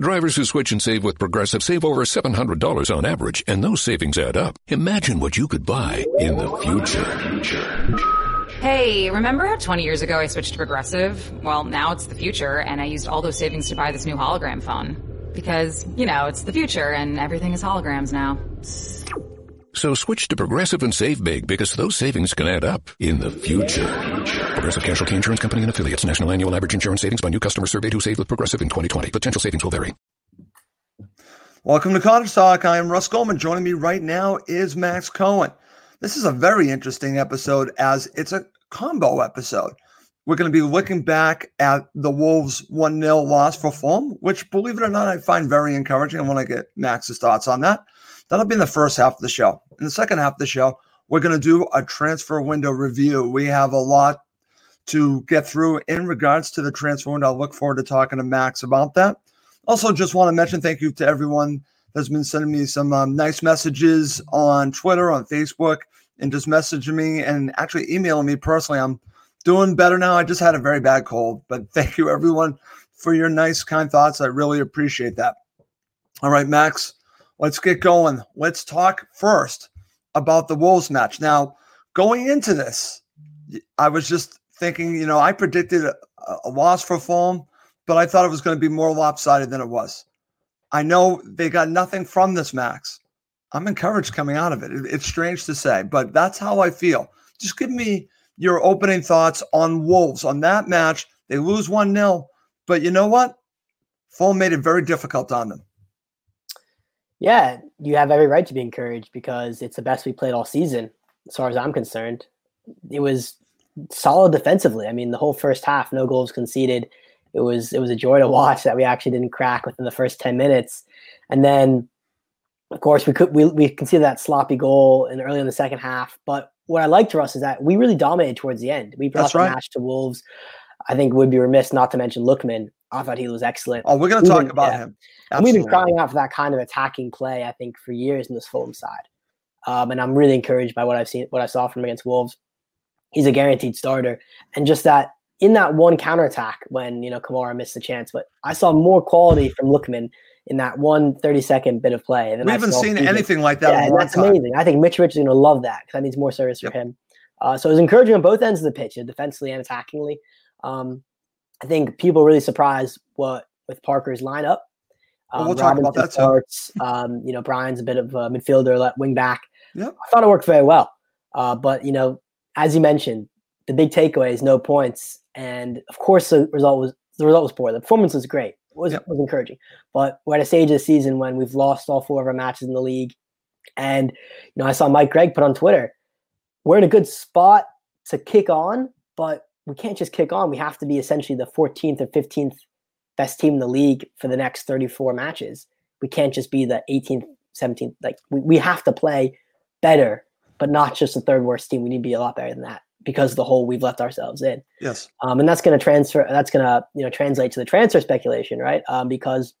Drivers who switch and save with Progressive save over $700 on average, and those savings add up. Imagine what you could buy in the future. Hey, remember how 20 years ago I switched to Progressive? Well, now it's the future, and I used all those savings to buy this new hologram phone. Because, you know, it's the future, and everything is holograms now. So switch to Progressive and save big because those savings can add up in the future. Progressive Casualty Insurance Company and affiliates. National annual average insurance savings by new customer surveyed who saved with Progressive in 2020. Potential savings will vary. Welcome to Cottage Talk. I am Russ Goldman. Joining me right now is Max Cohen. This is a very interesting episode as it's a combo episode. We're going to be looking back at the Wolves 1 0 loss for Fulham, which, believe it or not, I find very encouraging. I want to get Max's thoughts on that. That'll be in the first half of the show. In the second half of the show, we're going to do a transfer window review. We have a lot to get through in regards to the transfer window. I look forward to talking to Max about that. Also, just want to mention thank you to everyone that's been sending me some um, nice messages on Twitter, on Facebook, and just messaging me and actually emailing me personally. I'm doing better now. I just had a very bad cold, but thank you everyone for your nice, kind thoughts. I really appreciate that. All right, Max, let's get going. Let's talk first about the Wolves match. Now, going into this, I was just thinking, you know, I predicted a, a loss for Fulham, but I thought it was going to be more lopsided than it was. I know they got nothing from this, Max. I'm encouraged coming out of it. it. It's strange to say, but that's how I feel. Just give me your opening thoughts on Wolves on that match. They lose 1 0, but you know what? Fulham made it very difficult on them. Yeah, you have every right to be encouraged because it's the best we played all season, as far as I'm concerned. It was solid defensively. I mean, the whole first half, no goals conceded. It was it was a joy to watch that we actually didn't crack within the first 10 minutes. And then of course we could we, we conceded that sloppy goal in early in the second half. But what I liked to us is that we really dominated towards the end. We brought That's the right. match to Wolves. I think would be remiss not to mention Lookman. I thought he was excellent. Oh, we're going to talk Even- about yeah. him. And we've been crying out for that kind of attacking play, I think, for years in this Fulham side. Um, and I'm really encouraged by what I've seen, what I saw from him against Wolves. He's a guaranteed starter, and just that in that one counterattack when you know Kamara missed the chance, but I saw more quality from Lookman in that one 30 second bit of play. We I haven't seen anything like that Yeah, in a and long that's time. amazing. I think Mitrovic is going to love that because that means more service Yep. for him. Uh, so it was encouraging on both ends of the pitch, defensively and attackingly. Um, I think people really surprised what with Parker's lineup. Um, we'll talk about that starts. Um, you know, Bryan's a bit of a midfielder, let wing back. Yep. I thought it worked very well. Uh, but you know, as you mentioned, the big takeaway is no points, and of course the result was the result was poor. The performance was great, it was Yep. was encouraging, but we're at a stage of the season when we've lost all four of our matches in the league, and you know, I saw Mike Gregg put on Twitter, we're in a good spot to kick on, but we can't just kick on. We have to be essentially the 14th or 15th best team in the league for the next 34 matches. We can't just be the 18th, 17th. Like we, we have to play better, but not just the third worst team. We need to be a lot better than that because the hole we've left ourselves in. Yes. Um, and that's going to transfer. That's going to you know translate to the transfer speculation, right? Um, because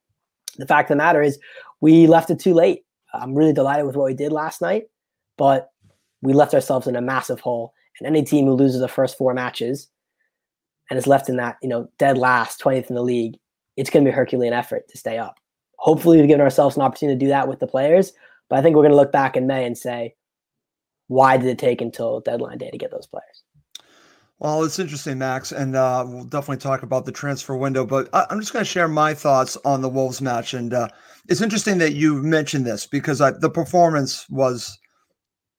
the fact of the matter is, we left it too late. I'm really delighted with what we did last night, but we left ourselves in a massive hole. And any team who loses the first four matches and is left in that, you know, dead last, 20th in the league, it's going to be a Herculean effort to stay up. Hopefully, we've given ourselves an opportunity to do that with the players. But I think we're going to look back in May and say, why did it take until deadline day to get those players? Well, it's interesting, Max, and uh, we'll definitely talk about the transfer window. But I, am just going to share my thoughts on the Wolves match, and uh, it's interesting that you mentioned this because I, the performance was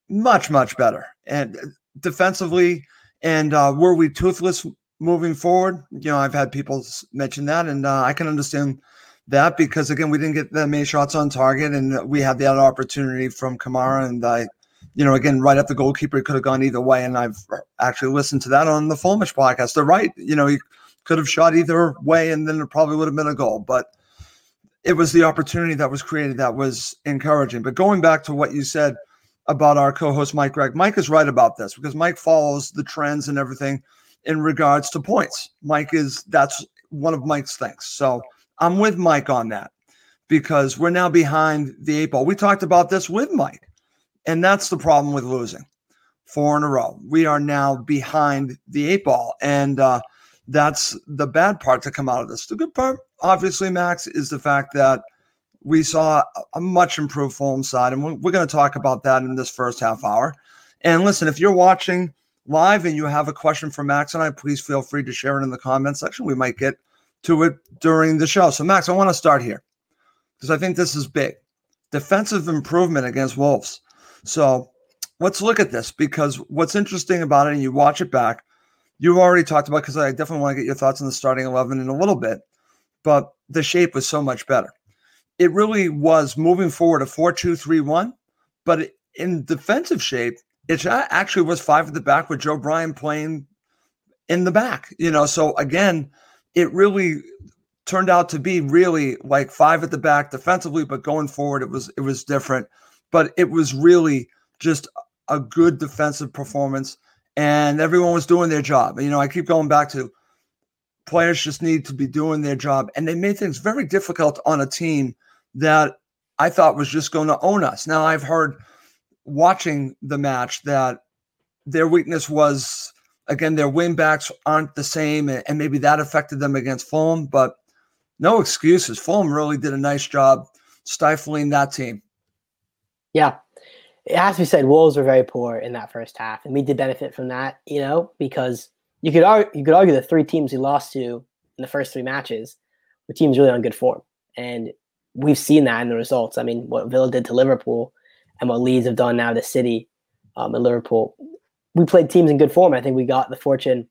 much, much better, and defensively, and uh, were we toothless moving forward? You know, I've had people mention that, and uh, I can understand that because again, we didn't get that many shots on target, and we had that opportunity from Kamara, and I you know, again, right at the goalkeeper, it could have gone either way. And I've actually listened to that on the Fulhamish podcast. They're right. You know, he could have shot either way and then it probably would have been a goal. But it was the opportunity that was created that was encouraging. But going back to what you said about our co host, Mike Gregg, Mike is right about this because Mike follows the trends and everything in regards to points. Mike is, that's one of Mike's things. So I'm with Mike on that because we're now behind the eight ball. We talked about this with Mike and that's the problem with losing four in a row. We are now behind the eight ball. And uh, that's the bad part to come out of this. The good part, obviously, Max, is the fact that we saw a much improved Fulham side. And we're going to talk about that in this first half hour. And listen, if you're watching live and you have a question for Max and I, please feel free to share it in the comment section. We might get to it during the show. So, Max, I want to start here because I think this is big. Defensive improvement against Wolves. So let's look at this because what's interesting about it, and you watch it back, you've already talked about because I definitely want to get your thoughts on the starting 11 in a little bit, but the shape was so much better. It really was moving forward a 4 2 3 1, but in defensive shape, it actually was five at the back with Joe Bryan playing in the back, you know. So again, it really turned out to be really like five at the back defensively, but going forward, it was it was different but it was really just a good defensive performance and everyone was doing their job. You know, I keep going back to players just need to be doing their job and they made things very difficult on a team that I thought was just going to own us. Now I've heard watching the match that their weakness was again their win backs aren't the same and maybe that affected them against Fulham, but no excuses. Fulham really did a nice job stifling that team. Yeah. It has to be said, Wolves were very poor in that first half, and we did benefit from that, you know, because you could argue, you could argue the three teams we lost to in the first three matches were teams really on good form, and we've seen that in the results. I mean, what Villa did to Liverpool, and what Leeds have done now to City um, and Liverpool. We played teams in good form. I think we got the fortune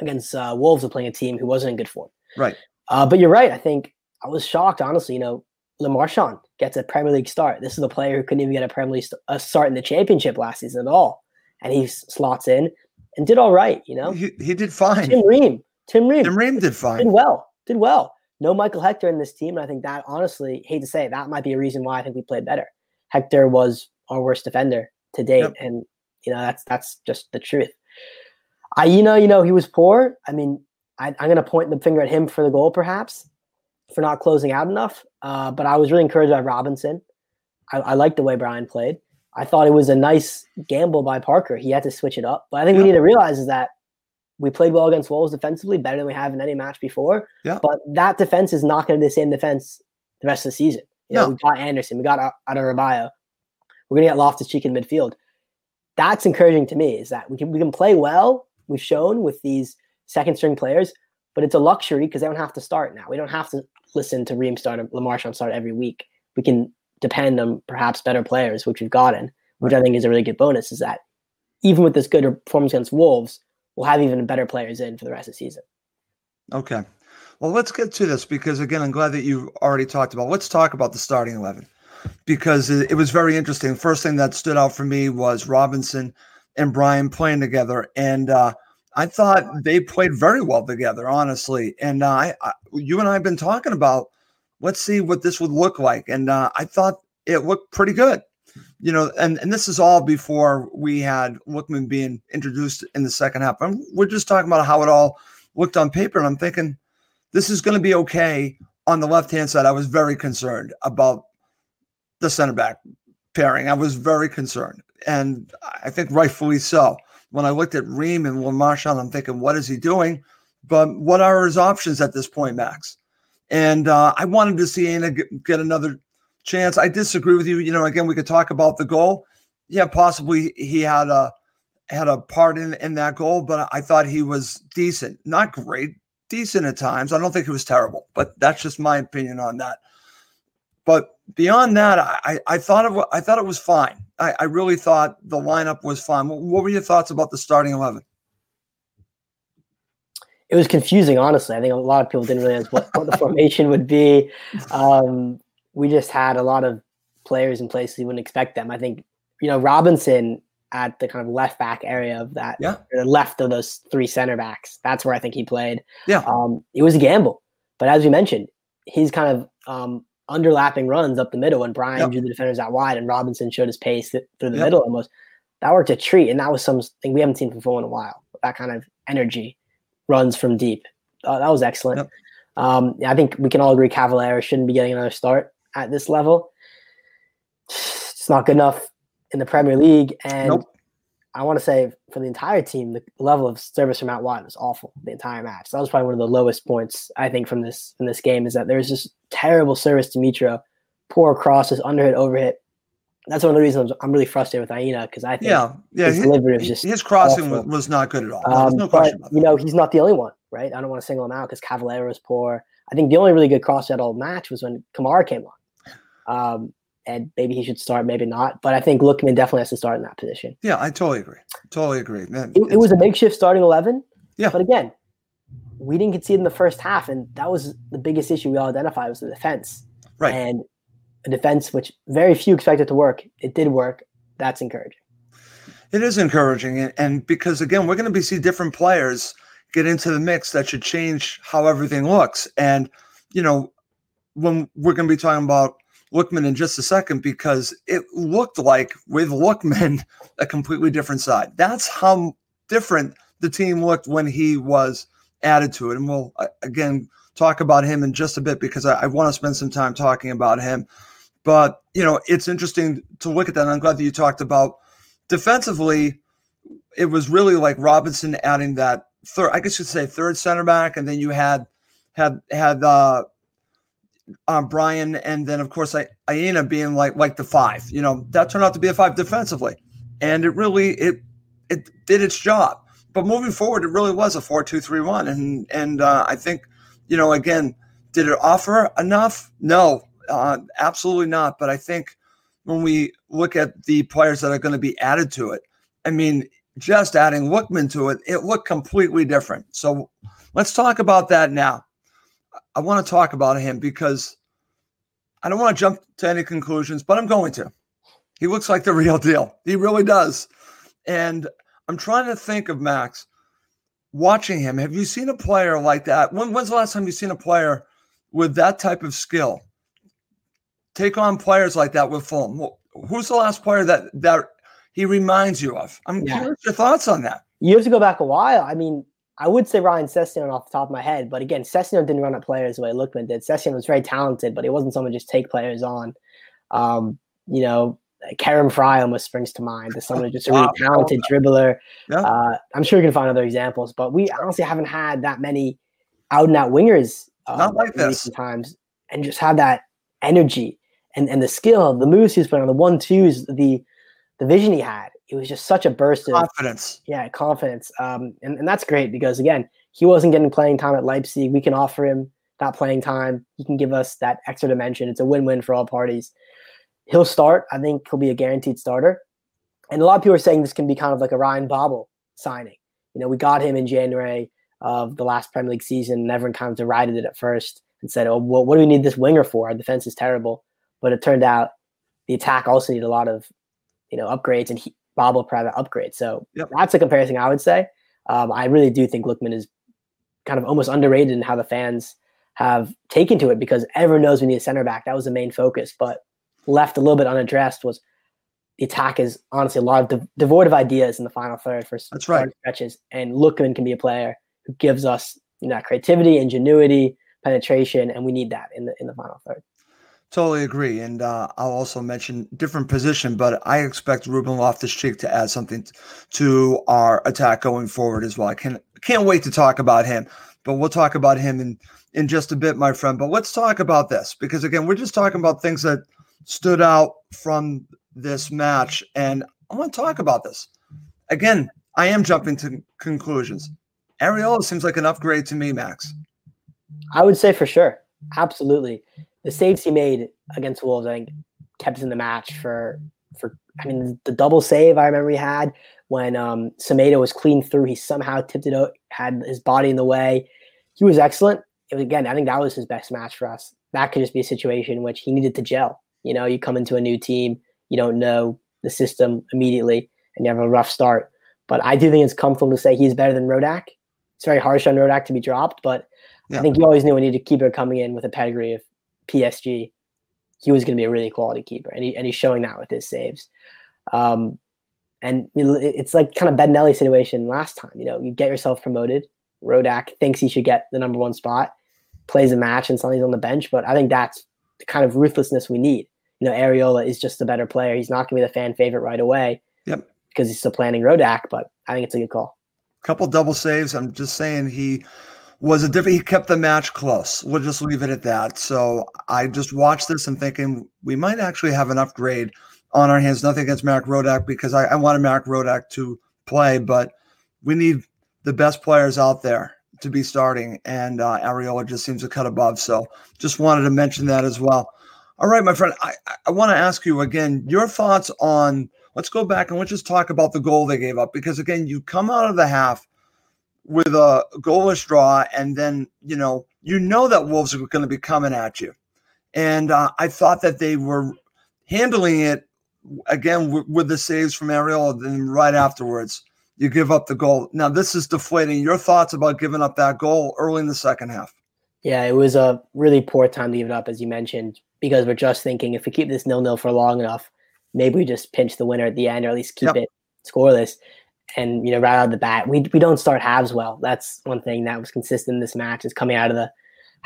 against uh, Wolves of playing a team who wasn't in good form. Right. Uh, but you're right. I think I was shocked, honestly. You know, Le Marchand gets a Premier League start. This is a player who couldn't even get a Premier League st- a start in the Championship last season at all, and he slots in and did all right. You know, he, he did fine. Tim Ream, Tim Ream, Tim Ream did fine. Did well, did well. No Michael Hector in this team, and I think that honestly, hate to say it, that might be a reason why I think we played better. Hector was our worst defender to date, yep. and you know that's that's just the truth. I, you know, you know, he was poor. I mean, I, I'm going to point the finger at him for the goal, perhaps for not closing out enough. Uh, but I was really encouraged by Robinson. I, I liked the way Bryan played. I thought it was a nice gamble by Parker. He had to switch it up. But I think yeah. we need to realize is that we played well against Wolves defensively, better than we have in any match before. Yeah. But that defense is not going to be the same defense the rest of the season. You know, we got Andersen, we got Adarabioyo. We're going to get Loftus Cheek in midfield. That's encouraging to me. Is that we can we can play well. We've shown with these second string players, but it's a luxury because they don't have to start now. We don't have to listen to Ream start or Le Marchand start every week. We can depend on perhaps better players, which we've gotten, which I think is a really good bonus. Is that even with this good performance against Wolves, we'll have even better players in for the rest of the season. Okay. Well, let's get to this because again, I'm glad that you already talked about. Let's talk about the starting eleven because it, it was very interesting. First thing that stood out for me was Robinson and Bryan playing together, and uh, I thought they played very well together, honestly. And uh, I, I, you and I have been talking about let's see what this would look like, and uh, I thought it looked pretty good. You know, and and this is all before we had Lookman being introduced in the second half. And we're just talking about how it all looked on paper, and I'm thinking this is going to be okay on the left hand side. I was very concerned about the center back pairing. I was very concerned, and I think rightfully so when I looked at Ream and Marchand, I'm thinking, what is he doing? But what are his options at this point, Max? And uh, I wanted to see get, get another chance. I disagree with you. You know, again, we could talk about the goal. Yeah, possibly he had a had a part in in that goal, but I thought he was decent, not great, decent at times. I don't think he was terrible, but that's just my opinion on that. But beyond that, I, I thought it I thought it was fine. I, I really thought the lineup was fine. What, were your thoughts about the starting eleven? It was confusing, honestly. I think a lot of people didn't realize what, what the formation would be. Um, we just had a lot of players in places you wouldn't expect them. I think, you know, Robinson at the kind of left back area of that, yeah, the left of those three center backs. That's where I think he played. Yeah, um, it was a gamble, but as we mentioned, he's kind of um, underlapping runs up the middle, and Bryan yep. drew the defenders out wide, and Robinson showed his pace through the yep. middle almost. That worked a treat, and that was something we haven't seen from in a while. That kind of energy runs from deep. Uh, that was excellent. Yep. Um, I think we can all agree Cavaleiro shouldn't be getting another start at this level. It's not good enough in the Premier League, and nope. I want to say for the entire team, the level of service from out wide was awful the entire match. That was probably one of the lowest points I think from this from this game is that there was just terrible service to Mitro, poor crosses, underhit, overhit. That's one of the reasons I'm really frustrated with Aina because I think yeah, yeah, his, delivery was just his crossing awful. was not good at all. Um, no but, you know, he's not the only one, right? I don't want to single him out because Cavaleiro was poor. I think the only really good cross that all match was when Kamara came on. Um, and maybe he should start, maybe not. But I think Lookman definitely has to start in that position. Yeah, I totally agree. Totally agree. Man, it, it was a makeshift starting eleven. Yeah. But again, we didn't concede in the first half, and that was the biggest issue we all identified was the defense. Right. And a defense which very few expected to work. It did work. That's encouraging. It is encouraging, and, and because again, we're going to be see different players get into the mix that should change how everything looks. And you know, when we're going to be talking about Lookman in just a second because it looked like with Lookman a completely different side. That's how different the team looked when he was added to it. And we'll uh, again talk about him in just a bit because I, I want to spend some time talking about him. But you know, it's interesting to look at that. And I'm glad that you talked about defensively. It was really like Robinson adding that third, I guess you'd say third center back, and then you had had had uh, uh, Bryan, and then of course I, Aina being like like the five. You know that turned out to be a five defensively, and it really it it did its job. But moving forward, it really was a four-two-three-one, and and uh, I think you know again, did it offer enough? No, uh, absolutely not. But I think when we look at the players that are going to be added to it, I mean, just adding Lookman to it, it looked completely different. So let's talk about that now. I want to talk about him because I don't want to jump to any conclusions, but I'm going to. He looks like the real deal. He really does. And I'm trying to think of Max watching him. Have you seen a player like that? When, when's the last time you've seen a player with that type of skill take on players like that with Fulham? Who's the last player that that he reminds you of? I'm yeah. curious your thoughts on that. You have to go back a while. I mean, I would say Ryan Sessegnon off the top of my head, but again, Sessegnon didn't run at players the way Lookman did. Sessegnon was very talented, but he wasn't someone just take players on. Um, you know, Kerim Frei almost springs to mind as someone just a really talented dribbler. Yeah. Uh, I'm sure you can find other examples, but we honestly haven't had that many out and out wingers um, Not like in recent times, and just have that energy and and the skill, the moves he was playing on, the one twos, the the vision he had it was just such a burst of confidence. Yeah, confidence. Um, and, and that's great because again, he wasn't getting playing time at Leipzig. We can offer him that playing time. He can give us that extra dimension. It's a win-win for all parties. He'll start. I think he'll be a guaranteed starter. And a lot of people are saying this can be kind of like a Ryan Babel signing. You know, we got him in January of the last Premier League season, and everyone kind of derided it at first and said, "Oh, well, what do we need this winger for? Our defense is terrible." But it turned out the attack also needed a lot of, you know, upgrades, and he, Babel private upgrade. So yep. that's a comparison I would say. Um, I really do think Lookman is kind of almost underrated in how the fans have taken to it because everyone knows we need a center back. That was the main focus, but left a little bit unaddressed was the attack is honestly a lot of de- devoid of ideas in the final third for that's right stretches. And Lookman can be a player who gives us you know, that creativity, ingenuity, penetration, and we need that in the in the final third. Totally agree. And uh, I'll also mention different position, but I expect Ruben Loftus Cheek to add something to our attack going forward as well. I can, can't wait to talk about him, but we'll talk about him in, in just a bit, my friend. But let's talk about this because, again, we're just talking about things that stood out from this match. And I want to talk about this. Again, I am jumping to conclusions. Areola seems like an upgrade to me, Max. I would say for sure. Absolutely. The saves he made against Wolves, I think, kept us in the match for for I mean the double save I remember he had when um Semedo was clean through, he somehow tipped it out, had his body in the way. He was excellent. Was again, I think that was his best match for us. That could just be a situation in which he needed to gel. You know, you come into a new team, you don't know the system immediately, and you have a rough start. But I do think it's comfortable to say he's better than Rodak. It's very harsh on Rodak to be dropped, but yeah. I think you always knew when you need a keeper coming in with a pedigree of PSG, he was going to be a really quality keeper, and, he, and he's showing that with his saves. Um, and it's like kind of Bettinelli situation last time. You know, you get yourself promoted. Rodak thinks he should get the number one spot, plays a match, and suddenly he's on the bench. But I think that's the kind of ruthlessness we need. You know, Areola is just a better player. He's not going to be the fan favorite right away. Yep. Because he's still planning Rodak, but I think it's a good call. Couple double saves. I'm just saying he was a different. He kept the match close. We'll just leave it at that. So I just watched this and thinking we might actually have an upgrade on our hands. Nothing against Marek Rodak because I, I wanted Marek Rodak to play, but we need the best players out there to be starting, and uh, Areola just seems to cut above. So just wanted to mention that as well. All right, my friend, I, I want to ask you again your thoughts on. Let's go back and let's just talk about the goal they gave up because again, you come out of the half with a goalless draw, and then you know you know that Wolves are going to be coming at you, and uh, I thought that they were handling it again w- with the saves from Areola. Then right afterwards, you give up the goal. Now this is deflating. Your thoughts about giving up that goal early in the second half? Yeah, it was a really poor time to give it up, as you mentioned, because we're just thinking if we keep this nil nil for long enough, maybe we just pinch the winner at the end, or at least keep yep. it scoreless and you know right out of the bat we, we don't start halves well. That's one thing that was consistent in this match is coming out of the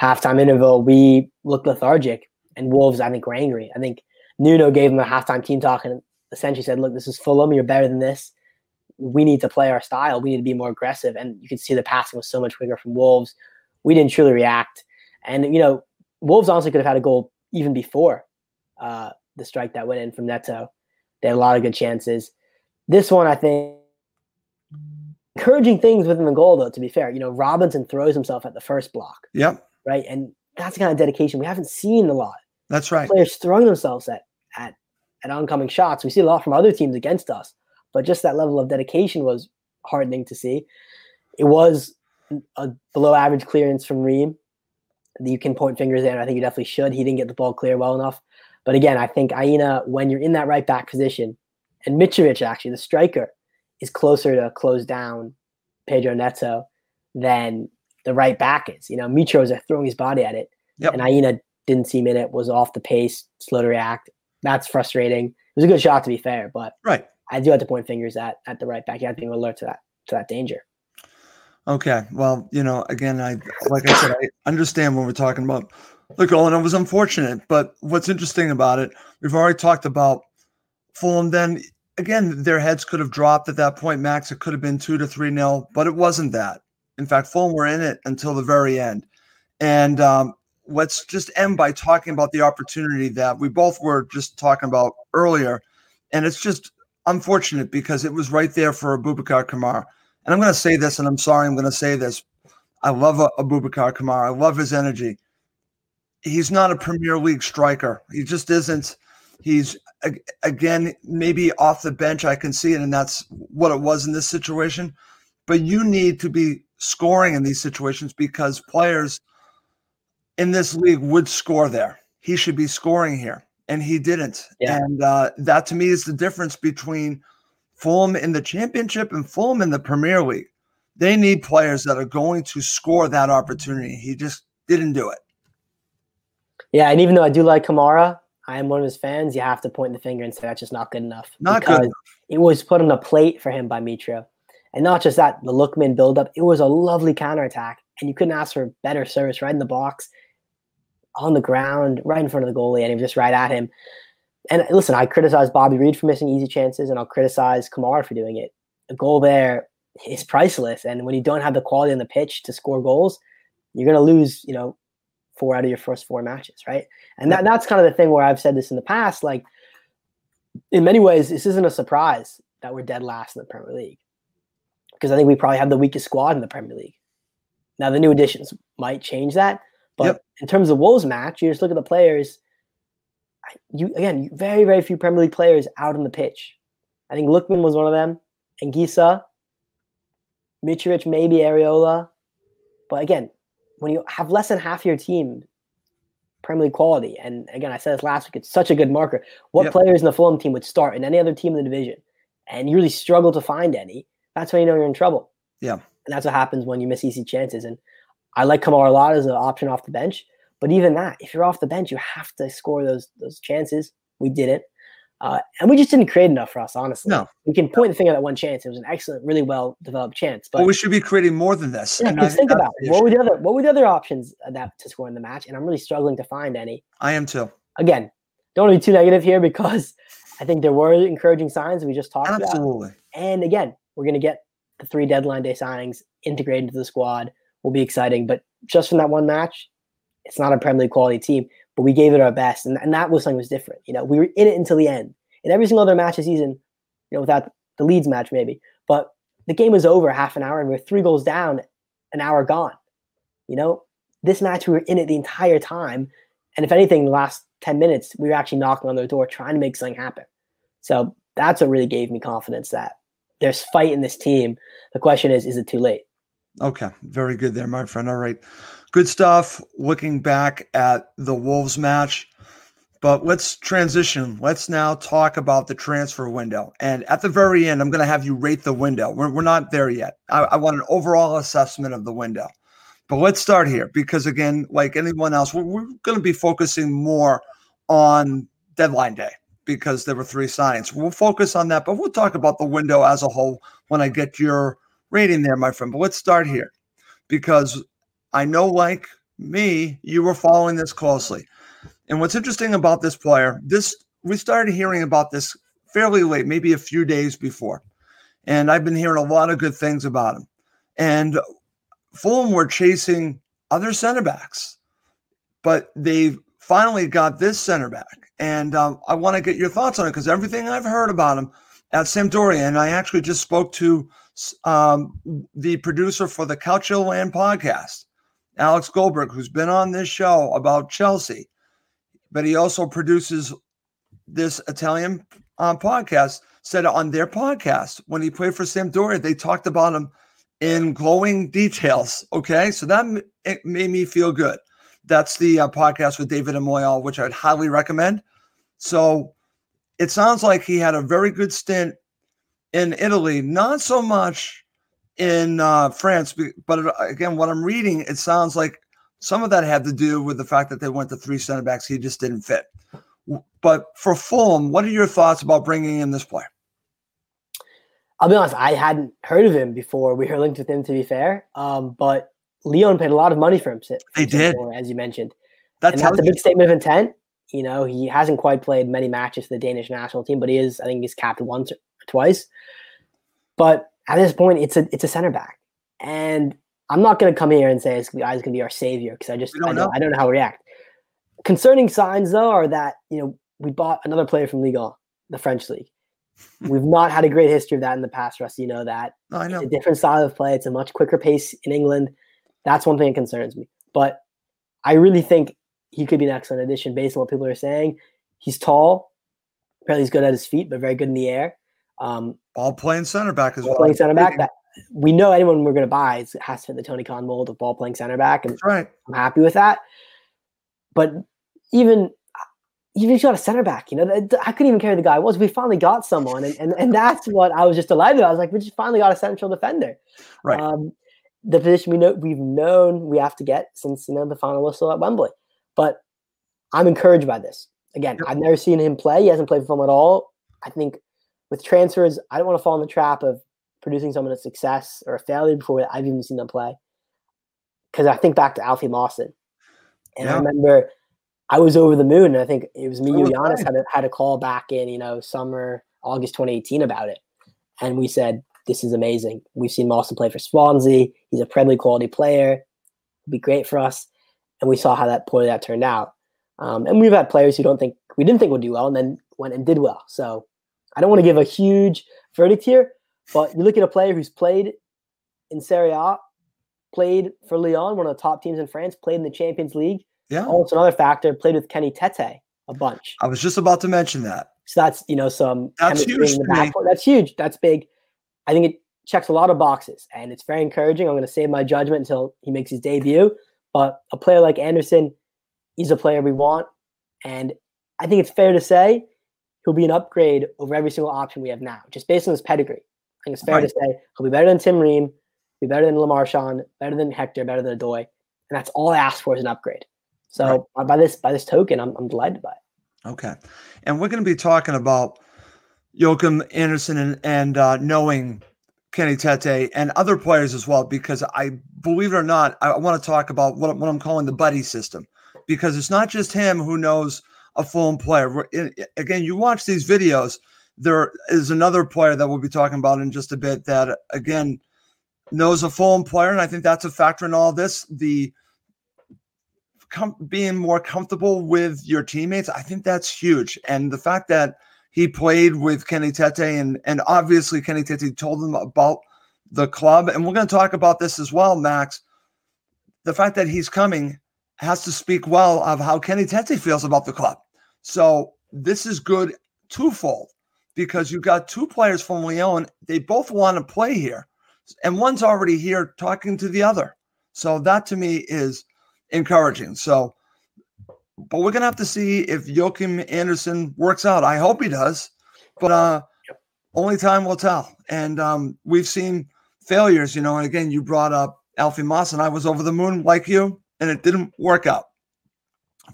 halftime interval we looked lethargic and wolves i think were angry. I think nuno gave them a halftime team talk and essentially said look this is fulham you're better than this. We need to play our style. We need to be more aggressive. And you can see the passing was so much quicker from wolves. We didn't truly react. And you know wolves honestly could have had a goal even before uh, the strike that went in from neto. They had a lot of good chances. This one i think encouraging things within the goal, though. To be fair, you know, Robinson throws himself at the first block. Yep. Right, and that's the kind of dedication we haven't seen a lot. That's right. Players throwing themselves at at at oncoming shots. We see a lot from other teams against us, but just that level of dedication was heartening to see. It was a below average clearance from Ream. You can point fingers there, I think you definitely should. He didn't get the ball clear well enough. But again, I think Aina, when you're in that right back position, and Mitrovic actually, the striker, is closer to close down Pedro Neto than the right back is. You know, Mitro is throwing his body at it, yep. and Aina didn't seem in it, was off the pace, slow to react. That's frustrating. It was a good shot to be fair, but right. I do have to point fingers at at the right back. You have to be alert to that to that danger. Okay. Well, you know, again, I like I said, I understand when we're talking about the goal, and it was unfortunate. But what's interesting about it, we've already talked about Fulham. Then again, their heads could have dropped at that point, Max. It could have been two to three nil, but it wasn't that. In fact, Fulham were in it until the very end. And um, let's just end by talking about the opportunity that we both were just talking about earlier. And it's just unfortunate because it was right there for Abubakar Kamara. And I'm going to say this, and I'm sorry I'm going to say this. I love Abubakar Kamara. I love his energy. He's not a Premier League striker. He just isn't. He's again maybe off the bench. I can see it, and that's what it was in this situation. But you need to be scoring in these situations because players in this league would score there. He should be scoring here, and he didn't. Yeah. And uh, that to me is the difference between Fulham in the championship and Fulham in the Premier League. They need players that are going to score that opportunity. He just didn't do it. Yeah, and even though I do like Kamara, I am one of his fans, you have to point the finger and say that's just not good enough. Not good. Enough. It was put on a plate for him by Mitro. And not just that, the Lookman buildup, it was a lovely counterattack. And you couldn't ask for better service right in the box. on the ground, right in front of the goalie, and he was just right at him. And listen, I criticize Bobby Reid for missing easy chances, and I'll criticize Kamara for doing it. A goal there is priceless, and when you don't have the quality on the pitch to score goals, you're going to lose, you know, four out of your first four matches, right? And that, that's kind of the thing where I've said this in the past. Like, in many ways, this isn't a surprise that we're dead last in the Premier League because I think we probably have the weakest squad in the Premier League. Now, the new additions might change that, but yep. in terms of Wolves match, you just look at the players. You again, very very few Premier League players out on the pitch. I think Lookman was one of them, and Gisa, Mitrovic, maybe Areola, but again, when you have less than half your team Premier League quality, and again, I said this last week, it's such a good marker. What yep. players in the Fulham team would start in any other team in the division, and you really struggle to find any? That's when you know you're in trouble. Yeah, and that's what happens when you miss easy chances. And I like Kamara a lot as an option off the bench. But even that, if you're off the bench, you have to score those those chances. We didn't. Uh, and we just didn't create enough for us, honestly. No. We can point the finger at one chance. It was an excellent, really well developed chance. But well, we should be creating more than this. Yeah, think, think about it. what were the other what were the other options that to score in the match? And I'm really struggling to find any. I am too. Again, don't want to be too negative here because I think there were encouraging signs we just talked Absolutely. about. Absolutely. And again, we're gonna get the three deadline day signings integrated into the squad. Will be exciting. But just from that one match, it's not a Premier League quality team, but we gave it our best, and, and that was something that was different. You know, we were in it until the end. In every single other match this season, you know, without the Leeds match maybe, but the game was over half an hour and we are three goals down, an hour gone. You know, this match we were in it the entire time, and if anything, the last ten minutes we were actually knocking on their door trying to make something happen. So that's what really gave me confidence that there's fight in this team. The question is, is it too late? Okay, very good there, my friend. All right. Good stuff. Looking back at the Wolves match, but let's transition. Let's now talk about the transfer window. And at the very end, I'm going to have you rate the window. We're, we're not there yet. I, I want an overall assessment of the window. But let's start here because, again, like anyone else, we're, we're going to be focusing more on deadline day because there were three signings. We'll focus on that, but we'll talk about the window as a whole when I get your rating there, my friend. But let's start here because I know, like me, you were following this closely. And what's interesting about this player, this we started hearing about this fairly late, maybe a few days before. And I've been hearing a lot of good things about him. And Fulham were chasing other center backs, but they finally got this center back. And um, I want to get your thoughts on it because everything I've heard about him at Sampdoria, and I actually just spoke to um, the producer for the Calcio Land podcast, Alex Goldberg, who's been on this show about Chelsea, but he also produces this Italian uh, podcast. Said on their podcast when he played for Sampdoria, they talked about him in glowing details. Okay, so that it made me feel good. That's the uh, podcast with David Moyal, which I'd highly recommend. So it sounds like he had a very good stint in Italy, not so much in uh, France. But again, what I'm reading, it sounds like some of that had to do with the fact that they went to three center backs. He just didn't fit. But for Fulham, what are your thoughts about bringing in this player? I'll be honest, I hadn't heard of him before we were linked with him, to be fair. Um, but Lyon paid a lot of money for him. They did. As you mentioned. That and that's a big statement of intent. You know, he hasn't quite played many matches for the Danish national team, but he is, I think he's capped once or twice. But at this point, it's a it's a center back, and I'm not going to come here and say this guy's going to be our savior because I just I, know, I don't know how to react. Concerning signs though are that you know we bought another player from Ligue 1, the French league. We've not had a great history of that in the past, Russ. You know that. I know. It's a different style of play. It's a much quicker pace in England. That's one thing that concerns me. But I really think he could be an excellent addition based on what people are saying. He's tall. Apparently, he's good at his feet, but very good in the air. Um, ball playing center back as well. Playing center back. That we know anyone we're going to buy has to fit the Tony Khan mold of ball playing center back, and That's right. I'm happy with that. But even even if you got a center back, you know, I couldn't even care who the guy was. We finally got someone, and, and, and that's what I was just delighted. I was like, we just finally got a central defender. Right. Um, the position we know we've known we have to get since you know the final whistle at Wembley. But I'm encouraged by this. Again, I've never seen him play. He hasn't played for them at all. I think with transfers, I don't want to fall in the trap of producing someone a success or a failure before I've even seen them play. Because I think back to Alfie Mawson. And yeah. I remember I was over the moon. And I think it was me, you, Giannis had a, had a call back in, you know, summer, August 2018 about it. And we said, this is amazing. We've seen Mawson play for Swansea. He's a Premier quality player. It'd be great for us. And we saw how that poorly that turned out. Um, and we've had players who don't think we didn't think would do well and then went and did well. So I don't want to give a huge verdict here, but you look at a player who's played in Serie A, played for Lyon, one of the top teams in France, played in the Champions League. Yeah. Oh, also, another factor, played with Kenny Tete a bunch. I was just about to mention that. So that's you know some That's huge in the to me. That's huge. That's big. I think it checks a lot of boxes, and it's very encouraging. I'm going to save my judgment until he makes his debut. But a player like Andersen, he's a player we want, and I think it's fair to say he'll be an upgrade over every single option we have now, just based on his pedigree. I think it's fair to say he'll be better than Tim Ream, be better than Lamar Le Marchand, better than Hector, better than Adoy, and that's all I ask for is an upgrade. So uh, by this by this token, I'm, I'm delighted by it. Okay. And we're going to be talking about Joachim Andersen and, and uh, knowing Kenny Tete and other players as well, because I believe it or not, I want to talk about what, what I'm calling the buddy system, because it's not just him who knows a Fulham player. Again, you watch these videos, there is another player that we'll be talking about in just a bit that, again, knows a Fulham player. And I think that's a factor in all this. The com- being more comfortable with your teammates, I think that's huge. And the fact that he played with Kenny Tete and and obviously Kenny Tete told him about the club, and we're going to talk about this as well, Max. The fact that he's coming has to speak well of how Kenny Tete feels about the club. So this is good twofold because you've got two players from Lyon. They both want to play here, and one's already here talking to the other. So that to me is encouraging. So, but we're gonna have to see if Joachim Andersen works out. I hope he does, but uh, only time will tell. And um, we've seen failures, you know. And again, you brought up Alfie Moss, and I was over the moon like you, and it didn't work out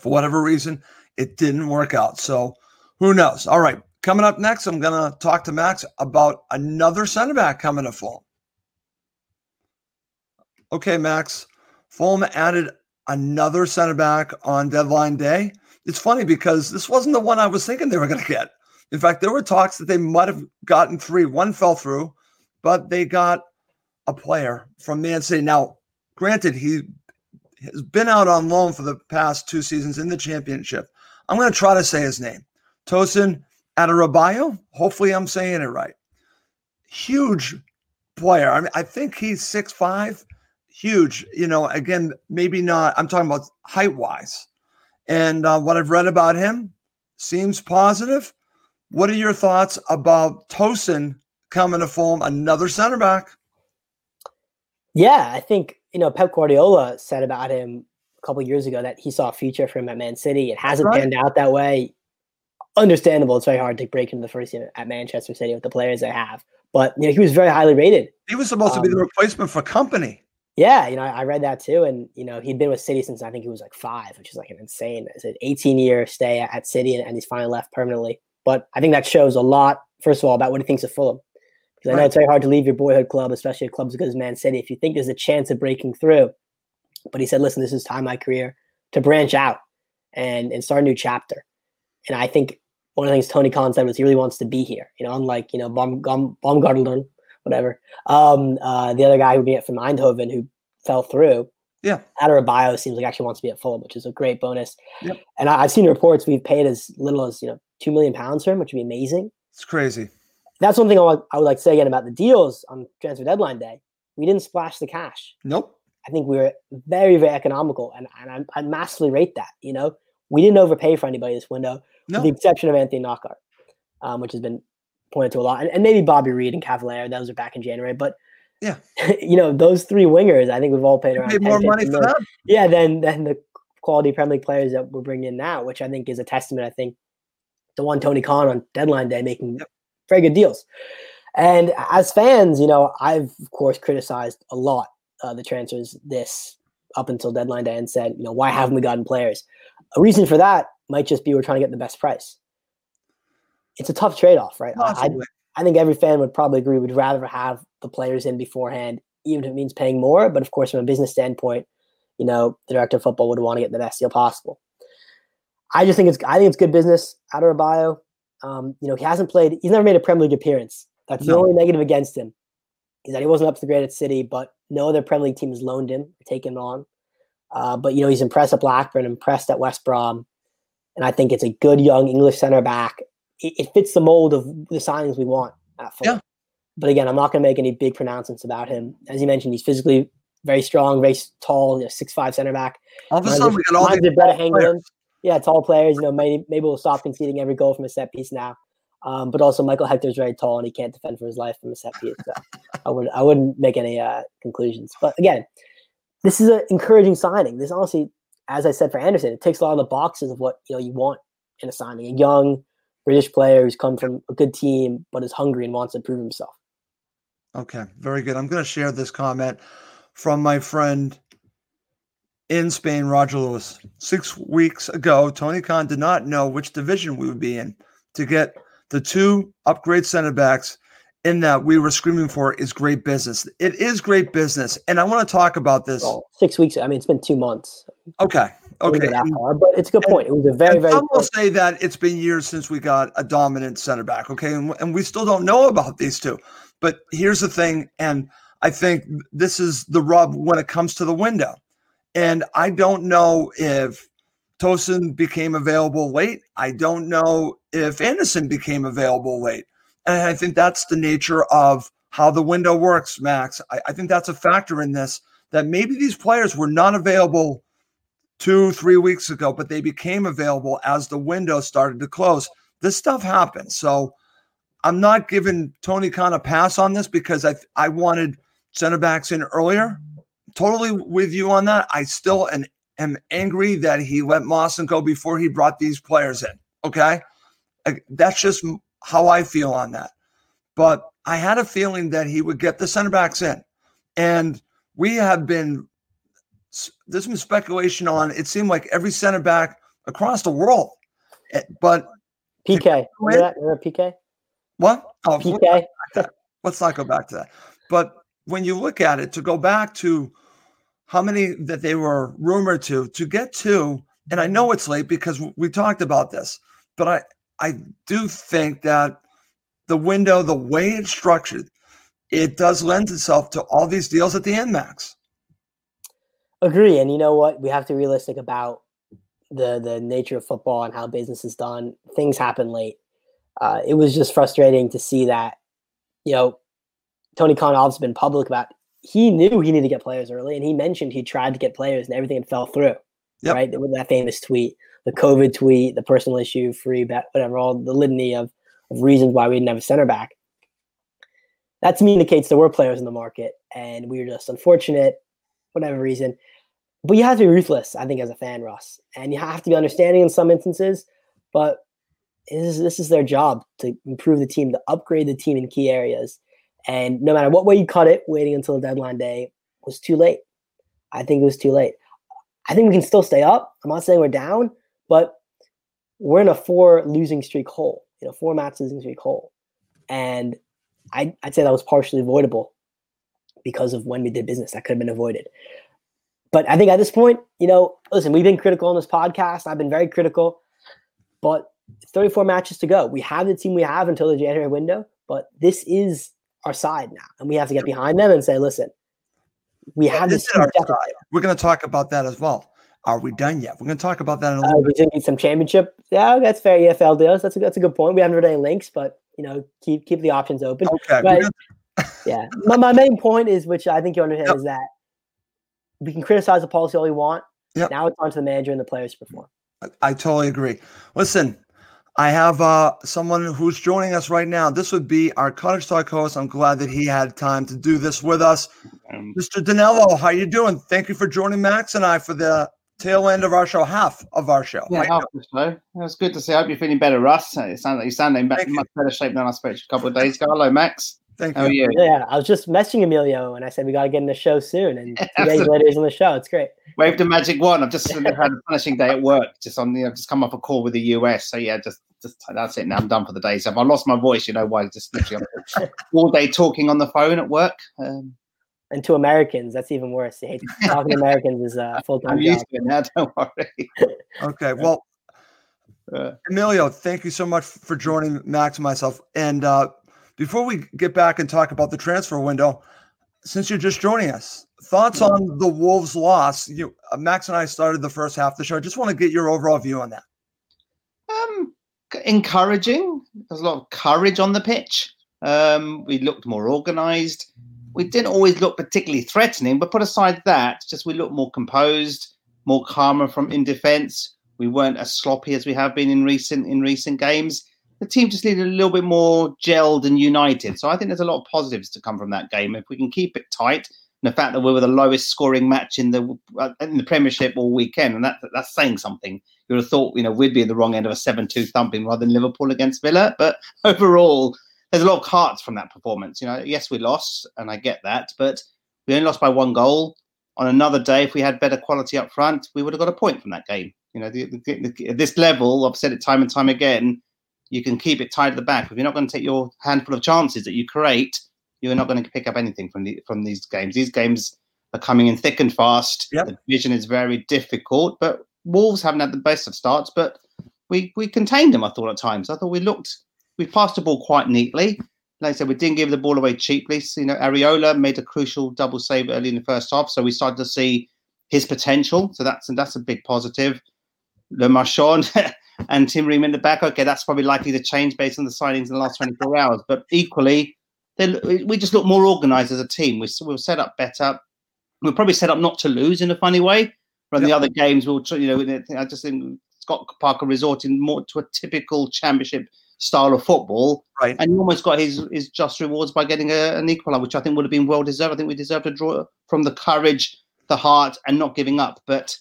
for whatever reason. It didn't work out. So who knows? All right, coming up next, I'm gonna talk to Max about another center back coming to Fulham. Okay, Max. Fulham added another center back on deadline day. It's funny because this wasn't the one I was thinking they were going to get. In fact, there were talks that they might have gotten three. One fell through, but they got a player from Man City. Now, granted, he has been out on loan for the past two seasons in the championship. I'm going to try to say his name. Tosin Adarabayo. Hopefully, I'm saying it right. Huge player. I mean, I think he's six five huge. You know, again, maybe not. I'm talking about height wise. And uh, what I've read about him seems positive. What are your thoughts about Tosin coming to form another center back? Yeah, I think you know Pep Guardiola said about him couple years ago that he saw a future for him at Man City. It hasn't right. panned out that way. Understandable. It's very hard to break into the first team at Manchester City with the players they have. But you know, he was very highly rated. He was supposed to be the Um, replacement for Kompany. Yeah, you know, I I read that too, and you know, he'd been with City since I think he was like five, which is like an insane. It's an 18 year stay at, at City, and, and he's finally left permanently. But I think that shows a lot, first of all, about what he thinks of Fulham. Because I know it's very hard to leave your boyhood club, especially a club as good as Man City, if you think there's a chance of breaking through. But he said, "Listen, this is time my career to branch out and and start a new chapter." And I think one of the things Tony Khan said was he really wants to be here. You know, unlike you know Baum, Baum, whatever, um, uh, the other guy who it from Eindhoven who fell through. Yeah. Bio seems like actually wants to be at Fulham, which is a great bonus. Yep. And I, I've seen reports we've paid as little as you know two million pounds for him, which would be amazing. It's crazy. That's one thing I, would- I would like to say again about the deals on transfer deadline day. We didn't splash the cash. Nope. I think we were very, very economical, and, and I, I massively rate that. You know, we didn't overpay for anybody this window, No. with the exception of Anthony Knockaert, um, which has been pointed to a lot, and, and maybe Bobby Reid and Cavaleiro. Those are back in January, but Yeah. you know, those three wingers, I think we've all paid around Paid 10, more money for them. Yeah, than than the quality Premier League players that we're bringing in now, which I think is a testament. I think to one Tony Khan on deadline day making very good deals. And as fans, you know, I've of course criticized a lot uh, the transfers this up until deadline day and said, you know, why haven't we gotten players? A reason for that might just be we're trying to get the best price. It's a tough trade off, right? I, I think every fan would probably agree we'd rather have the players in beforehand, even if it means paying more. But of course, from a business standpoint, you know, the director of football would want to get the best deal possible. I just think it's I think it's good business out of Adebayo. Um, you know, he hasn't played. He's never made a Premier League appearance. That's the only negative against him. Is that he wasn't up to the grade at City, but no other Premier League team has loaned him, or taken him on. Uh, but you know, he's impressed at Blackburn, impressed at West Brom, and I think it's a good young English center back. It, it fits the mold of the signings we want at. Yeah. But again, I'm not going to make any big pronouncements about him. As you mentioned, he's physically very strong, very tall, you know, six five center back. All of a sudden, we got all these tall players. Yeah, tall players. You know, maybe maybe we'll stop conceding every goal from a set piece now. Um, but also, Michael Hector's very tall and he can't defend for his life from a set piece. So I would I wouldn't make any uh, conclusions. But again, this is an encouraging signing. This honestly, as I said for Andersen, it takes a lot of the boxes of what you know you want in a signing. A young British player who's come from a good team but is hungry and wants to prove himself. Okay, very good. I'm going to share this comment from my friend in Spain, Roger Lewis. Six weeks ago, Tony Khan did not know which division we would be in to get the two upgrade center backs in that we were screaming for is great business. It is great business. And I want to talk about this. Well, six weeks. I mean, it's been two months. Okay. Okay. far, but it's a good point. It was a very very. some will say that it's been years since we got a dominant center back. Okay, and, and we still don't know about these two. But here's the thing, and I think this is the rub when it comes to the window. And I don't know if Tosin became available late. I don't know if Andersen became available late. And I think that's the nature of how the window works, Max. I, I think that's a factor in this that maybe these players were not available two, three weeks ago, but they became available as the window started to close. This stuff happens. So I'm not giving Tony Khan a pass on this because I I wanted center backs in earlier. Totally with you on that. I still am, am angry that he let Mawson go before he brought these players in. Okay. That's just how I feel on that. But I had a feeling that he would get the center backs in. And we have been there's been speculation on it seemed like every center back across the world. Eh, But PK. Remember that? Remember PK? what? Oh, PK. let's not go back to that. But when you look at it, to go back to how many that they were rumored to, to get to, and I know it's late because we talked about this, but I I do think that the window, the way it's structured, it does lend itself to all these deals at the end, Max. Agree. And you know what? We have to be realistic about the the nature of football and how business is done. Things happen late. Uh, it was just frustrating to see that, you know, Tony Khan obviously been public about he knew he needed to get players early and he mentioned he tried to get players and everything fell through. Yep. Right? With that famous tweet, the COVID tweet, the personal issue, free bet, whatever, all the litany of, of reasons why we didn't have a center back. That to me indicates there were players in the market and we were just unfortunate, whatever reason. But you have to be ruthless, I think, as a fan, Russ, and you have to be understanding in some instances. But this is, this is their job to improve the team, to upgrade the team in key areas. And no matter what way you cut it, waiting until the deadline day was too late. I think it was too late. I think we can still stay up. I'm not saying we're down, but we're in a four losing streak hole, you know, four match losing streak hole. And I, I'd say that was partially avoidable because of when we did business. That could have been avoided. But I think at this point, you know, listen, we've been critical on this podcast. I've been very critical, but 34 matches to go. We have the team we have until the January window, but this is our side now. And we have to get behind them and say, listen, we have This this. We're going to talk about that as well. Are we done yet? We're going to talk about that in a Uh, little we bit. do need some championship. Yeah, that's fair. EFL deals. That's a, that's a good point. We haven't heard any links, but you know, keep keep the options open. Okay. But gonna- yeah, my, my main point is, which I think you understand, Yep. is that we can criticize the policy all we want. Yep. Now it's on to the manager and the players to perform. I totally agree. Listen, I have uh, someone who's joining us right now. This would be our Cottage Talk host. I'm glad that he had time to do this with us. Um, Mr. Danello, how are you doing? Thank you for joining Max and I for the tail end of our show, half of our show. yeah, right? half the show. It was good to see. I hope you're feeling better, Russ. It sounds like you're sounding back Thank you. much better shape than I spoke a couple of days ago. Hello, Max. Thank How are you. you? Yeah, I was just messaging Emilio and I said we got to get in the show soon. And two days Absolutely. later, he's on the show. It's great. Wave the magic wand. I've just had a punishing day at work. Just on the, I've just come off a call with the US. So yeah, just, just that's it. Now I'm done for the day. So if I lost my voice, you know why? Just literally all day talking on the phone at work. Um, And to Americans, that's even worse. They hate talking to Americans is a full time job. used to it now. Don't worry. Okay. Well, Uh, Emilio, thank you so much for joining Max and myself. And uh, before we get back and talk about the transfer window, since you're just joining us, thoughts on the Wolves' loss? You, uh, Max and I started the first half of the show. I just want to get your overall view on that. um, encouraging. There's a lot of courage on the pitch. Um, we looked more organised. We didn't always look particularly threatening, but put aside that, just we looked more composed, more calmer from in defence. We weren't as sloppy as we have been in recent in recent games. The team just needed a little bit more gelled and united. So I think there's a lot of positives to come from that game if we can keep it tight. And the fact that we were the lowest scoring match in the uh, in the Premiership all weekend, and that that's saying something. You would have thought, you know, we'd be in the wrong end of a seven-two thumping rather than Liverpool against Villa. But overall, there's a lot of cards from that performance. You know, yes, we lost, and I get that, but we only lost by one goal. On another day, if we had better quality up front, we would have got a point from that game. You know, the, the, the, at this level, I've said it time and time again. You can keep it tight at the back. If you're not going to take your handful of chances that you create, you're not going to pick up anything from the from these games. These games are coming in thick and fast. Yep. The division is very difficult, but Wolves haven't had the best of starts, but we we contained them. I thought at times. I thought we looked we passed the ball quite neatly. Like I said, we didn't give the ball away cheaply. So, you know, Areola made a crucial double save early in the first half, so we started to see his potential. So that's and that's a big positive. Le Marchand and Tim Ream in the back. Okay, that's probably likely to change based on the signings in the last 24 hours. But equally, they, we just look more organised as a team. We, we were set up better. We are probably set up not to lose in a funny way. From the other games, we'll, you know, I just think Scott Parker resorting more to a typical championship style of football. Right. And he almost got his, his just rewards by getting a, an equaliser, which I think would have been well deserved. I think we deserved a draw from the courage, the heart, and not giving up. But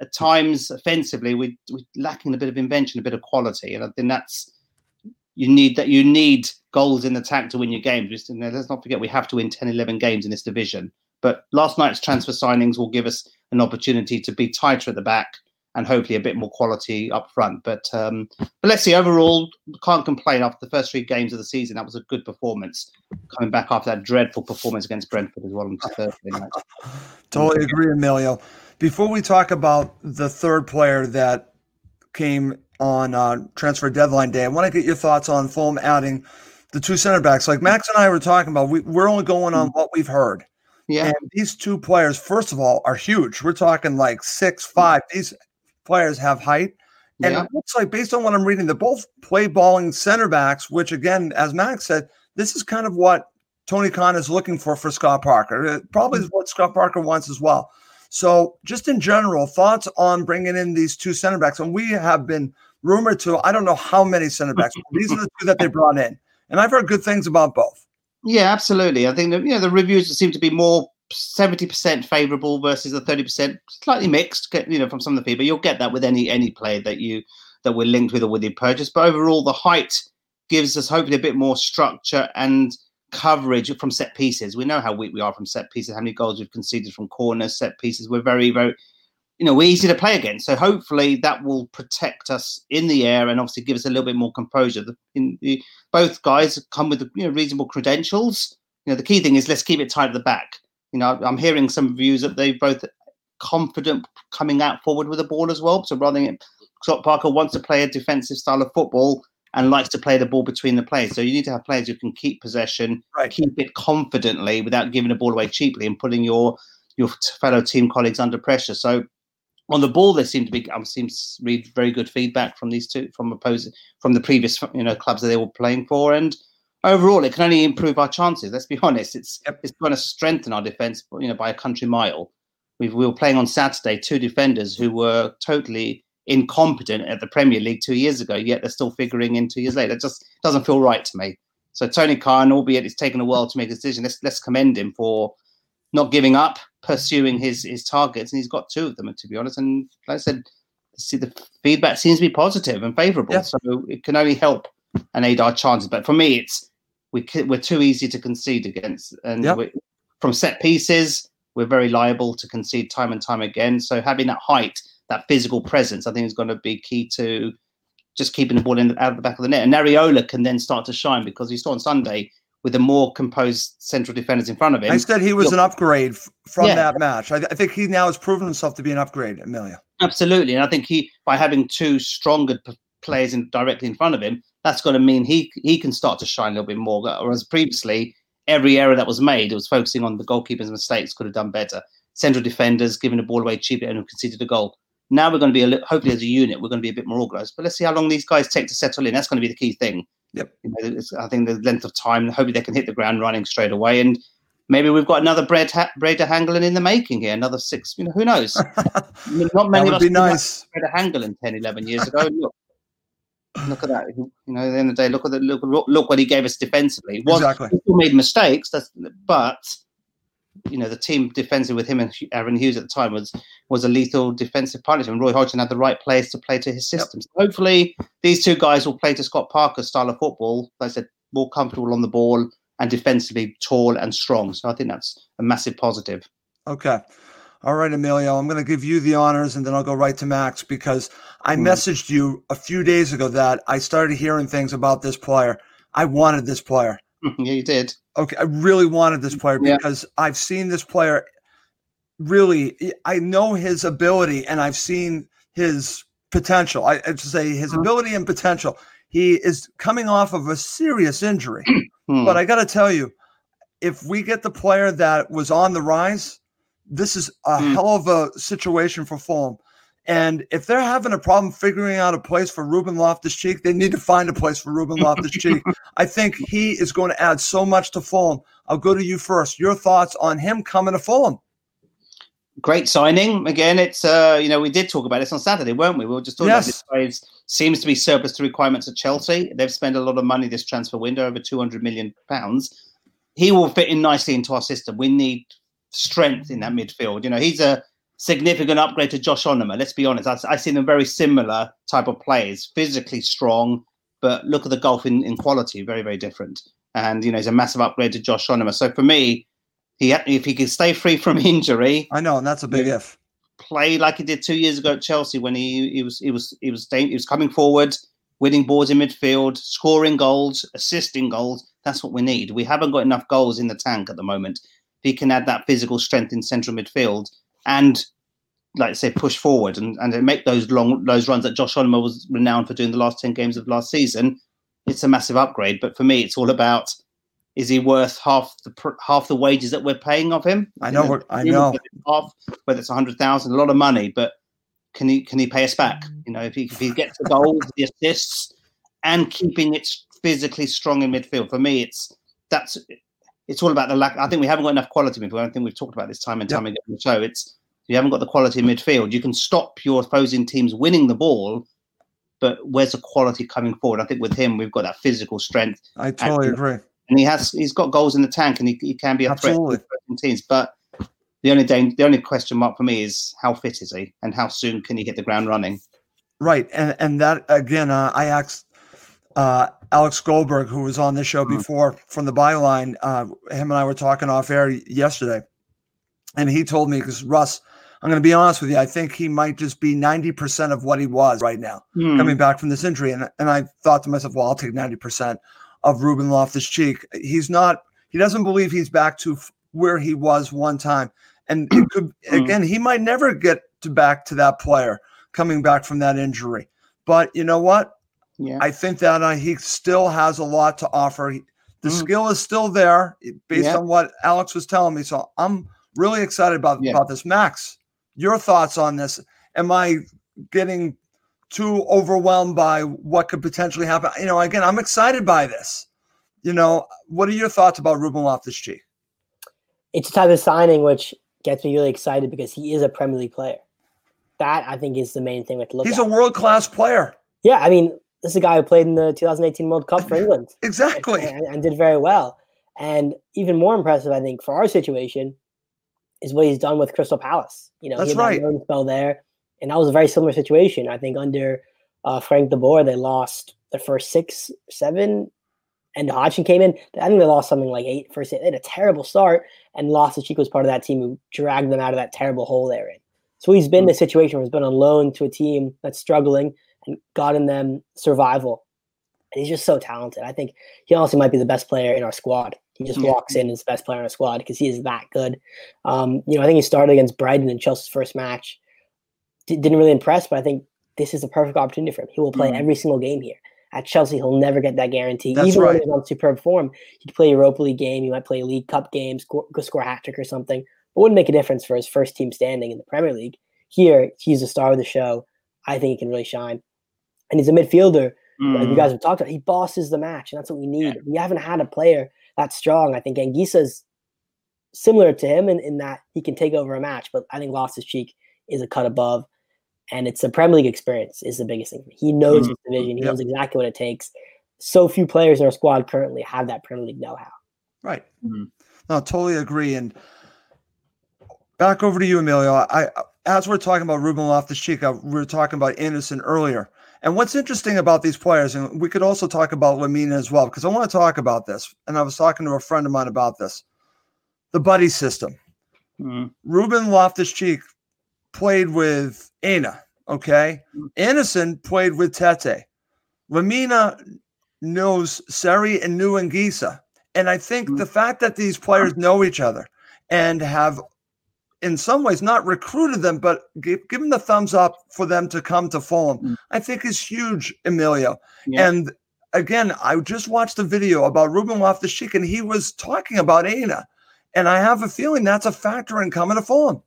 at times, offensively, we, we're lacking a bit of invention, a bit of quality. And I think that's you need that you need goals in the attack to win your games. Just, let's not forget we have to win 10, 11 games in this division. But last night's transfer signings will give us an opportunity to be tighter at the back and hopefully a bit more quality up front. But um, but let's see. Overall, can't complain after the first three games of the season. That was a good performance. Coming back after that dreadful performance against Brentford as well on Thursday night. Totally agree, Emilio. Before we talk about the third player that came on uh, transfer deadline day, I want to get your thoughts on Fulham adding the two center backs. Like Max and I were talking about, we, we're only going on what we've heard. Yeah, And these two players, first of all, are huge. We're talking like six five. These players have height. And Yeah. it looks like, based on what I'm reading, they're both play balling center backs, which, again, as Max said, this is kind of what Tony Khan is looking for for Scott Parker. It probably is what Scott Parker wants as well. So, just in general, thoughts on bringing in these two center backs. And we have been rumored to, I don't know how many center backs, but these are the two that they brought in. And I've heard good things about both. Yeah, absolutely. I think that, you know the reviews seem to be more seventy percent favourable versus the thirty percent slightly mixed. You know, from some of the people, you'll get that with any any player that you that we're linked with or with your purchase. But overall, the height gives us hopefully a bit more structure and coverage from set pieces. We know how weak we are from set pieces. How many goals we've conceded from corners, set pieces. We're very very you know, we're easy to play against. So hopefully that will protect us in the air and obviously give us a little bit more composure. The, in the, both guys come with you know reasonable credentials. You know, the key thing is let's keep it tight at the back. You know, I'm hearing some views that they both confident coming out forward with the ball as well. So rather than Scott Parker wants to play a defensive style of football and likes to play the ball between the players. So you need to have players who can keep possession, Right. keep it confidently without giving the ball away cheaply and putting your your fellow team colleagues under pressure. So on the ball, there seemed to be I seem to read very good feedback from these two from opposing from the previous you know clubs that they were playing for, and overall, it can only improve our chances. Let's be honest; it's it's going to strengthen our defense, you know, by a country mile. We've, we were playing on Saturday two defenders who were totally incompetent at the Premier League two years ago, yet they're still figuring in two years later. It just doesn't feel right to me. So Tony Khan, albeit it's taken a while to make a decision, let's let's commend him for not giving up, pursuing his his targets, and he's got two of them. And To be honest, and like I said, see the feedback seems to be positive and favourable, Yeah. so it can only help and aid our chances. But for me, it's we we're too easy to concede against, and Yep. we, from set pieces, we're very liable to concede time and time again. So having that height, that physical presence, I think is going to be key to just keeping the ball in out of the back of the net. And Areola can then start to shine because you saw on Sunday with the more composed central defenders in front of him. I said he was an upgrade from Yeah. that match. I, I think he now has proven himself to be an upgrade, Emilio. Absolutely, and I think he by having two stronger p- players in, directly in front of him, that's going to mean he he can start to shine a little bit more. Whereas previously, every error that was made, it was focusing on the goalkeeper's mistakes, could have done better. Central defenders giving the ball away cheaply and conceded a goal. Now we're going to be a li- hopefully as a unit, we're going to be a bit more organised. But let's see how long these guys take to settle in. That's going to be the key thing. Yep. You know, it's- I think the length of time. Hopefully they can hit the ground running straight away. And maybe we've got another Brad ha- Brede Hangeland in the making here. Another six. You know, who knows? I mean, Not many That would of us be nice. Brede Hangeland 10, 11 years ago. Look, look at that. You know, at the end of the day, look at the look, look, look what he gave us defensively. Was, Exactly. He made mistakes. That's but you know the team defensive with him and Aaron Hughes at the time was was a lethal defensive partnership. And Roy Hodgson had the right players to play to his system. So hopefully, these two guys will play to Scott Parker's style of football. Like I said, more comfortable on the ball and defensively tall and strong. So I think that's a massive positive. Okay. All right, Emilio, I'm going to give you the honors and then I'll go right to Max because I Hmm. messaged you a few days ago that I started hearing things about this player. I wanted this player. yeah, you did. Okay. I really wanted this player Yeah. because I've seen this player really, I know his ability and I've seen his potential. I, I should say his Mhm. ability and potential. He is coming off of a serious injury. Hmm. But I got to tell you, if we get the player that was on the rise, this is a Mm. hell of a situation for Fulham. And if they're having a problem figuring out a place for Ruben Loftus Cheek, they need to find a place for Ruben Loftus Cheek. I think he is going to add so much to Fulham. I'll go to you first. Your thoughts on him coming to Fulham? great signing. Again, it's uh, you know, we did talk about this on Saturday, weren't we? We were just talking Yes. about this guy seems to be surplus to requirements at Chelsea. They've spent a lot of money this transfer window, over two hundred million pounds. He will fit in nicely into our system. We need strength in that midfield. You know, he's a significant upgrade to Josh Onomah. Let's be honest. I, I see them very similar type of players, physically strong, but look at the golf in, in quality, very, very different. And you know, he's a massive upgrade to Josh Onomah. So for me, he if he can stay free from injury, I know, and that's a big if. play like he did two years ago at Chelsea when he he was he was he was he was coming forward, winning balls in midfield, scoring goals, assisting goals. That's what we need. We haven't got enough goals in the tank at the moment. If he can add that physical strength in central midfield and like I say, push forward and, and make those long those runs that Josh Onomah was renowned for doing the last ten games of last season, it's a massive upgrade. But for me, it's all about is he worth half the half the wages that we're paying of him? I You know, what- I know. whether half, whether it's a hundred thousand, a lot of money, but can he can he pay us back? Mm. You know, if he if he gets the goals, the assists, and keeping it physically strong in midfield. For me, it's that's it's all about the lack. I think we haven't got enough quality midfield. I think we've talked about this time and time again So. It's you haven't got the quality in midfield. You can stop your opposing teams winning the ball, but where's the quality coming forward? I think with him, we've got that physical strength I totally agree. and he has he's got goals in the tank and he, he can be a Absolutely. threat to teams. But the only day, the only question mark for me is how fit is he and how soon can he hit the ground running? Right, and and that again, uh, I asked uh, Alex Goldberg, who was on this show Mhm. before from the byline. Uh, him and I were talking off air yesterday, and he told me because Russ, I'm going to be honest with you, I think he might just be ninety percent of what he was right now Hmm. coming back from this injury, and and I thought to myself, well, I'll take ninety percent of Ruben Loftus Cheek. He's not. He doesn't believe he's back to f- where he was one time, and it could Hmm. again. He might never get to back to that player coming back from that injury. But you know what? Yeah, I think that uh, he still has a lot to offer. He- the Mm. skill is still there eh, based Yeah. on what Alex was telling me. So I'm really excited about, Yeah. about this. Max, your thoughts on this? Am I getting too overwhelmed by what could potentially happen? You know, again, I'm excited by this. You know, what are your thoughts about Ruben Loftus Cheek? it's a type of signing which gets me really excited because he is a Premier League player. That I think is the main thing we have to look He's at. a world class player. yeah, I mean, this is a guy who played in the 2018 World Cup for England Exactly. and, and did very well. And even more impressive, I think, for our situation, is what he's done with Crystal Palace. You know, That's he had right. that spell there, and that was a very similar situation. I think under uh, Frank De Boer, they lost the first six, seven, and Hodgson came in. I think they lost something like eight first. They had a terrible start, and lost Loftus Chico was part of that team who dragged them out of that terrible hole they're in. So he's been in a situation where he's been on loan to a team that's struggling and gotten them survival. And he's just so talented. I think he honestly might be the best player in our squad. He just Yeah. walks in as the best player in our squad because he is that good. Um, you know, I think he started against Brighton in Chelsea's first match. D- didn't really impress, but I think this is a perfect opportunity for him. He will play Mhm. every single game here. At Chelsea, he'll never get that guarantee. That's Even right. when he's on superb form, he could play a Europa League game. He might play a League Cup game, score, go score a hat trick or something. It wouldn't make a difference for his first team standing in the Premier League. Here, he's the star of the show. I think he can really shine. And he's a midfielder, like you Mm. guys have talked about. He bosses the match, and that's what we need. We haven't had a player that strong. I think Anguissa's similar to him in, in that he can take over a match, but I think Loftus Cheek is a cut above. And it's a Premier League experience is the biggest thing. He knows Mhm. his division. He Yep. knows exactly what it takes. So few players in our squad currently have that Premier League know-how. Right. Mhm. No, totally agree. And back over to you, Emilio. I, I as we're talking about Ruben Loftus-Cheek, uh, we were talking about Andersen earlier. And what's interesting about these players, and we could also talk about Lemina as well, because I want to talk about this. And I was talking to a friend of mine about this. The buddy system. Mm. Ruben Loftus-Cheek played with Aina. Okay. Andersen played with Tete. Lemina knows Seri and knew Anguissa. And I think Mm. the fact that these players know each other and have, in some ways, not recruited them, but give, them the thumbs up for them to come to Fulham, Mm. I think is huge, Emilio. Yeah. And again, I just watched a video about Ruben Loftus Cheek, and he was talking about Aina. And I have a feeling that's a factor in coming to Fulham.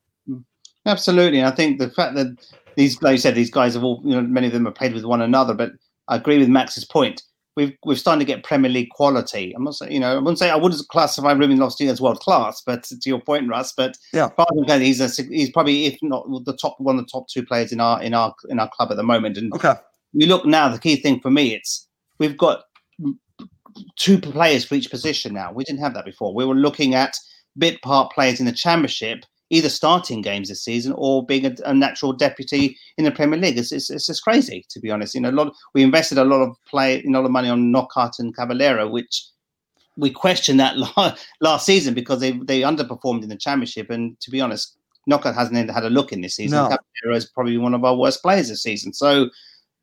Absolutely, and I think the fact that these, like you said, these guys have all, you know, many of them have played with one another. But I agree with Max's point. We've we've started to get Premier League quality. I'm not saying, you know, I wouldn't say I wouldn't classify Ruben Loftus as world class, but to your point, Russ. But Yeah. he's a he's probably if not the top one of the top two players in our in our in our club at the moment. And Okay. we look now. The key thing for me, it's we've got two players for each position now. We didn't have that before. We were looking at bit part players in the Championship, either starting games this season or being a, a natural deputy in the Premier League. It's, it's, it's just crazy, to be honest. You know, a lot. We invested a lot of play, a lot of money on Knockaert and Cavaleiro, which we questioned that la- last season because they they underperformed in the Championship. And to be honest, Knockaert hasn't had a look in this season. No. Cavaleiro is probably one of our worst players this season. So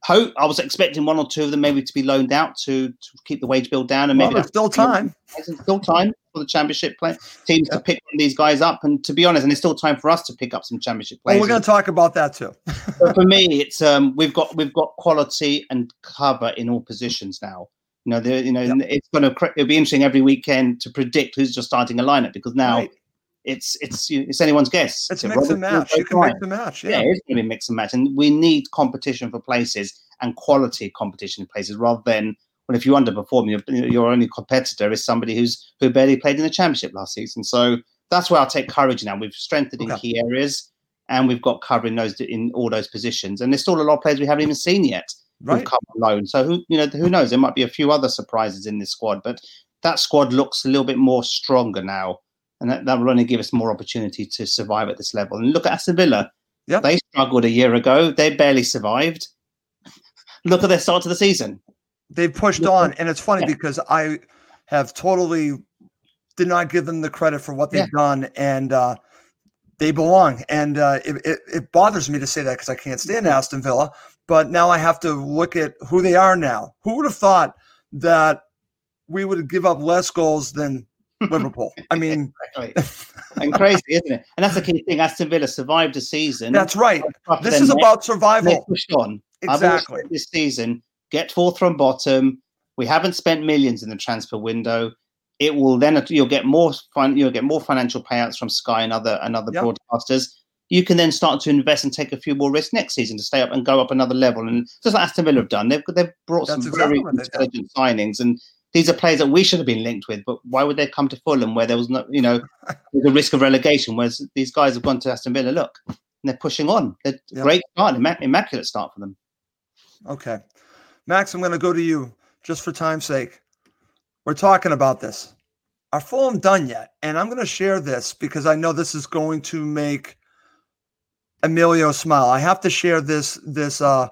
hope I was expecting one or two of them maybe to be loaned out to, to keep the wage bill down, and Well, maybe there's that's still time. there's still time for the championship play teams to pick these guys up. And to be honest, and it's still time for us to pick up some championship Well, we're going to talk about that too. For me, it's um, we've got we've got quality and cover in all positions now. You know, the, you know, Yep. it's going to it'll be interesting every weekend to predict who's just starting a lineup because now Right. it's it's it's anyone's guess. It's So mix and match. You can mix and match. Yeah, Yeah. it's going to be mix and match, and we need competition for places and quality competition in places rather than well, if you underperform, your your only competitor is somebody who's who barely played in the championship last season. So that's where I'll take courage now. We've strengthened in key areas, and we've got cover in those in all those positions. And there's still a lot of players we haven't even seen yet who've Right. come alone. So who you know who knows? There might be a few other surprises in this squad, but that squad looks a little bit more stronger now. And that, that will only give us more opportunity to survive at this level. And look at Aston Villa. Yep. They struggled a year ago. They barely survived. Look at their start to the season. They've pushed on. And it's funny Yeah. because I have totally did not give them the credit for what they've Yeah. done. And uh, they belong. And uh, it, it, it bothers me to say that because I can't stand Aston Villa. But now I have to look at who they are now. Who would have thought that we would give up less goals than Liverpool? I mean, and crazy, isn't it? And that's the key thing. Aston Villa survived a season. that's right. This is about survival. pushed on. Exactly. this season, get fourth from bottom. We haven't spent millions in the transfer window. It will then you'll get more fun. You'll get more financial payouts from Sky and other and other Yep. broadcasters. You can then start to invest and take a few more risks next season to stay up and go up another level. And just like Aston Villa have done, they've they've brought That's some exactly very what they've done. intelligent signings. And these are players that we should have been linked with. But why would they come to Fulham where there was no, you know, the risk of relegation? Whereas these guys have gone to Aston Villa. Look, and they're pushing on. They're Yep. great start, immac- immaculate start for them. Okay. Max, I'm going to go to you just for time's sake. We're talking about this. Are Fulham done yet? And I'm going to share this because I know this is going to make Emilio smile. I have to share this this uh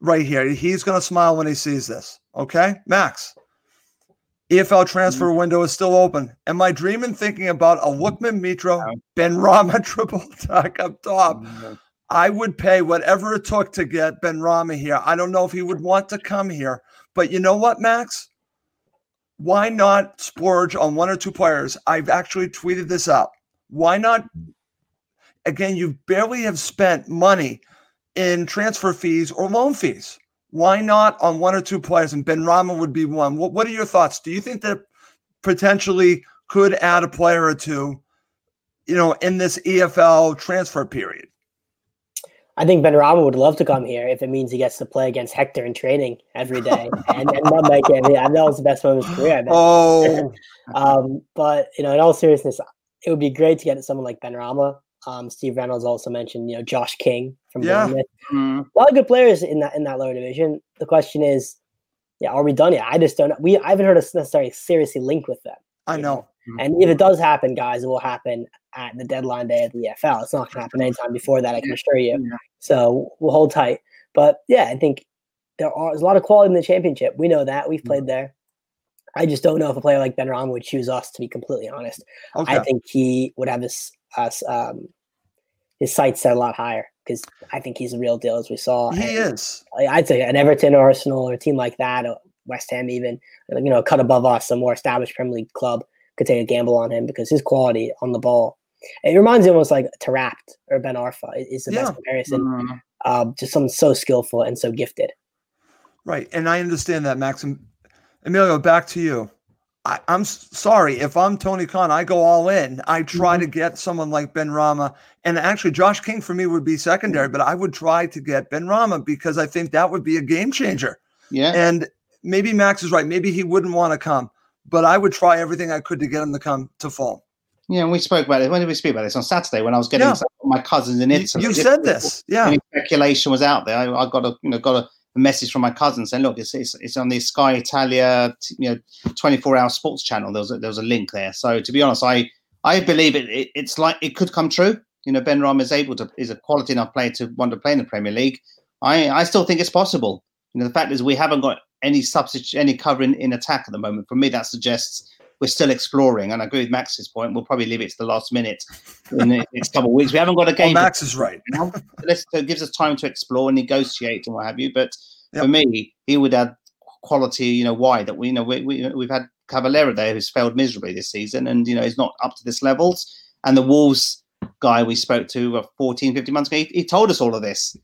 right here. He's going to smile when he sees this. Okay? Max. EFL transfer window is still open. Am I dreaming thinking about a Lookman Mitro, Benrahma triple attack up top? I would pay whatever it took to get Benrahma here. I don't know if he would want to come here, but you know what, Max? Why not splurge on one or two players? I've actually tweeted this out. Why not? Again, you barely have spent money in transfer fees or loan fees? Why not on one or two players? And Benrahma would be one. What, what are your thoughts? Do you think that potentially could add a player or two, you know, in this EFL transfer period? I think Benrahma would love to come here if it means he gets to play against Hector in training every day. and, and that might get, I know it's the best moment of his career. I bet. Oh, um, but you know, in all seriousness, it would be great to get someone like Benrahma. Um, Steve Reynolds also mentioned, you know, Josh King from Yeah. Bournemouth. Mm. A lot of good players in that in that lower division. The question is, yeah, are we done yet? I just don't. know. We I haven't heard us necessarily seriously link with them. I know. And if it does happen, guys, it will happen at the deadline day of the EFL. It's not going to happen anytime before that. I can assure you. Yeah. So we'll hold tight. But yeah, I think there are there's a lot of quality in the championship. We know that we've played there. I just don't know if a player like Benrahma would choose us. To be completely honest, Okay. I think he would have his us um, his sights set a lot higher because I think he's a real deal, as we saw. he And is. I'd say an Everton, or Arsenal, or a team like that, West Ham, even you know, cut above us, a more established Premier League club could take a gamble on him because his quality on the ball. It reminds me almost like Taarabt or Ben Arfa is the Yeah. best comparison. Mm. Um, just someone so skillful and so gifted. Right. And I understand that, Max. And Emilio, back to you. I, I'm sorry. If I'm Tony Khan, I go all in. I try Mm-hmm. to get someone like Benrahma. And actually, Josh King for me would be secondary, but I would try to get Benrahma because I think that would be a game changer. Yeah. And maybe Max is right. Maybe he wouldn't want to come, but I would try everything I could to get him to come to fall. Yeah, and we spoke about it. When did we speak about this? On Saturday when I was getting Yeah. my cousins in Italy. you said this. Yeah. Any speculation was out there. I, I got a you know got a, message from my cousin saying, "Look, it's, it's it's on the Sky Italia you know 24 hour sports channel." There was a, there was a link there. So to be honest, I I believe it, it. It's like it could come true. You know, Benrahma is able to is a quality enough player to want to play in the Premier League. I I still think it's possible. You know, the fact is we haven't got any substitute any cover in, in attack at the moment. For me, that suggests we're still exploring. And I agree with Max's point. We'll probably leave it to the last minute in the next couple of weeks. We haven't got a Well, game. Max is right. so it gives us time to explore, and negotiate, and what have you. But Yep. for me, he would add quality. You know why that we you know we, we we've had Cavaleiro there who's failed miserably this season, and you know he's not up to this levels. And the Wolves guy we spoke to uh, 14, 15 months ago, he, he told us all of this.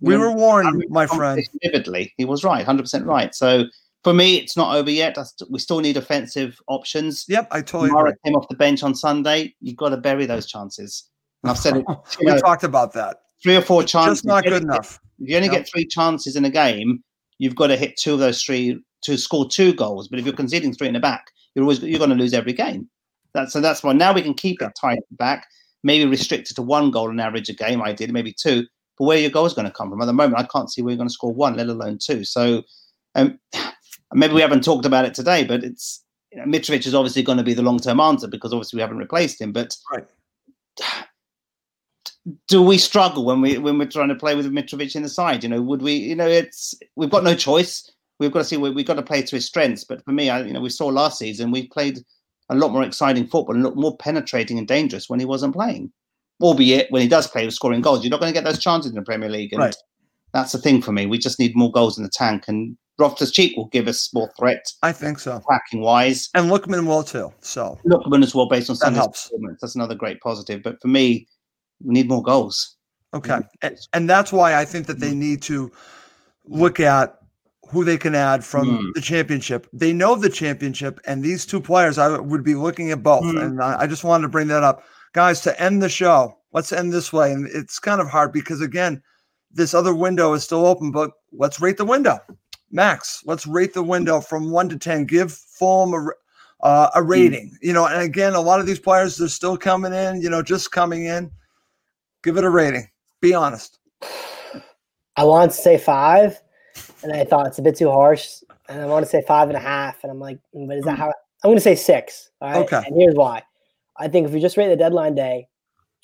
You We know, were I warned, my friend. Vividly, he was right, hundred percent right. So for me, it's not over yet. We still need offensive options. Yep, I totally Mara agree. came off the bench on Sunday. You've got to bury those chances. And I've said it We know, talked about that. three or four chances. Just not good enough. If you only Yep. get three chances in a game, you've got to hit two of those three to score two goals. But if you're conceding three in the back, you're always you're going to lose every game. That's so that's why now we can keep it tight back, maybe restrict it to one goal on average a game. I did maybe two. But where your goal is going to come from? At the moment, I can't see where you're going to score one, let alone two. So um, maybe we haven't talked about it today, but it's you know, Mitrovic is obviously going to be the long term answer because obviously we haven't replaced him. But Right. do we struggle when we when we're trying to play with Mitrovic in the side? You know, would we? You know, it's we've got no choice. We've got to see. we- We've got to play to his strengths. But for me, I, you know, we saw last season we played a lot more exciting football and a lot more penetrating and dangerous when he wasn't playing. Albeit when he does play, with scoring goals. You're not going to get those chances in the Premier League, and Right. that's the thing for me. We just need more goals in the tank, and Loftus Cheek will give us more threat I think so. attacking wise. And Lookman will too. So Lookman as well, based on That Sunday's helps. performance. That's another great positive. But for me, we need more goals. Okay. And, and that's why I think that they need to look at who they can add from Mm. the championship. They know the championship, and these two players, I would be looking at both. Mm. And I, I just wanted to bring that up. Guys, to end the show, let's end this way. And it's kind of hard because, again, this other window is still open, but let's rate the window. Max, let's rate the window from one to 10. Give Fulham a, uh, a rating. You know, and again, a lot of these players, they're still coming in, you know, just coming in. Give it a rating. Be honest. I wanted to say five, and I thought it's a bit too harsh. And I want to say five and a half, and I'm like, "Mm, but is that how? I'm going to say six. All right. Okay. And here's why. I think if we just rate the deadline day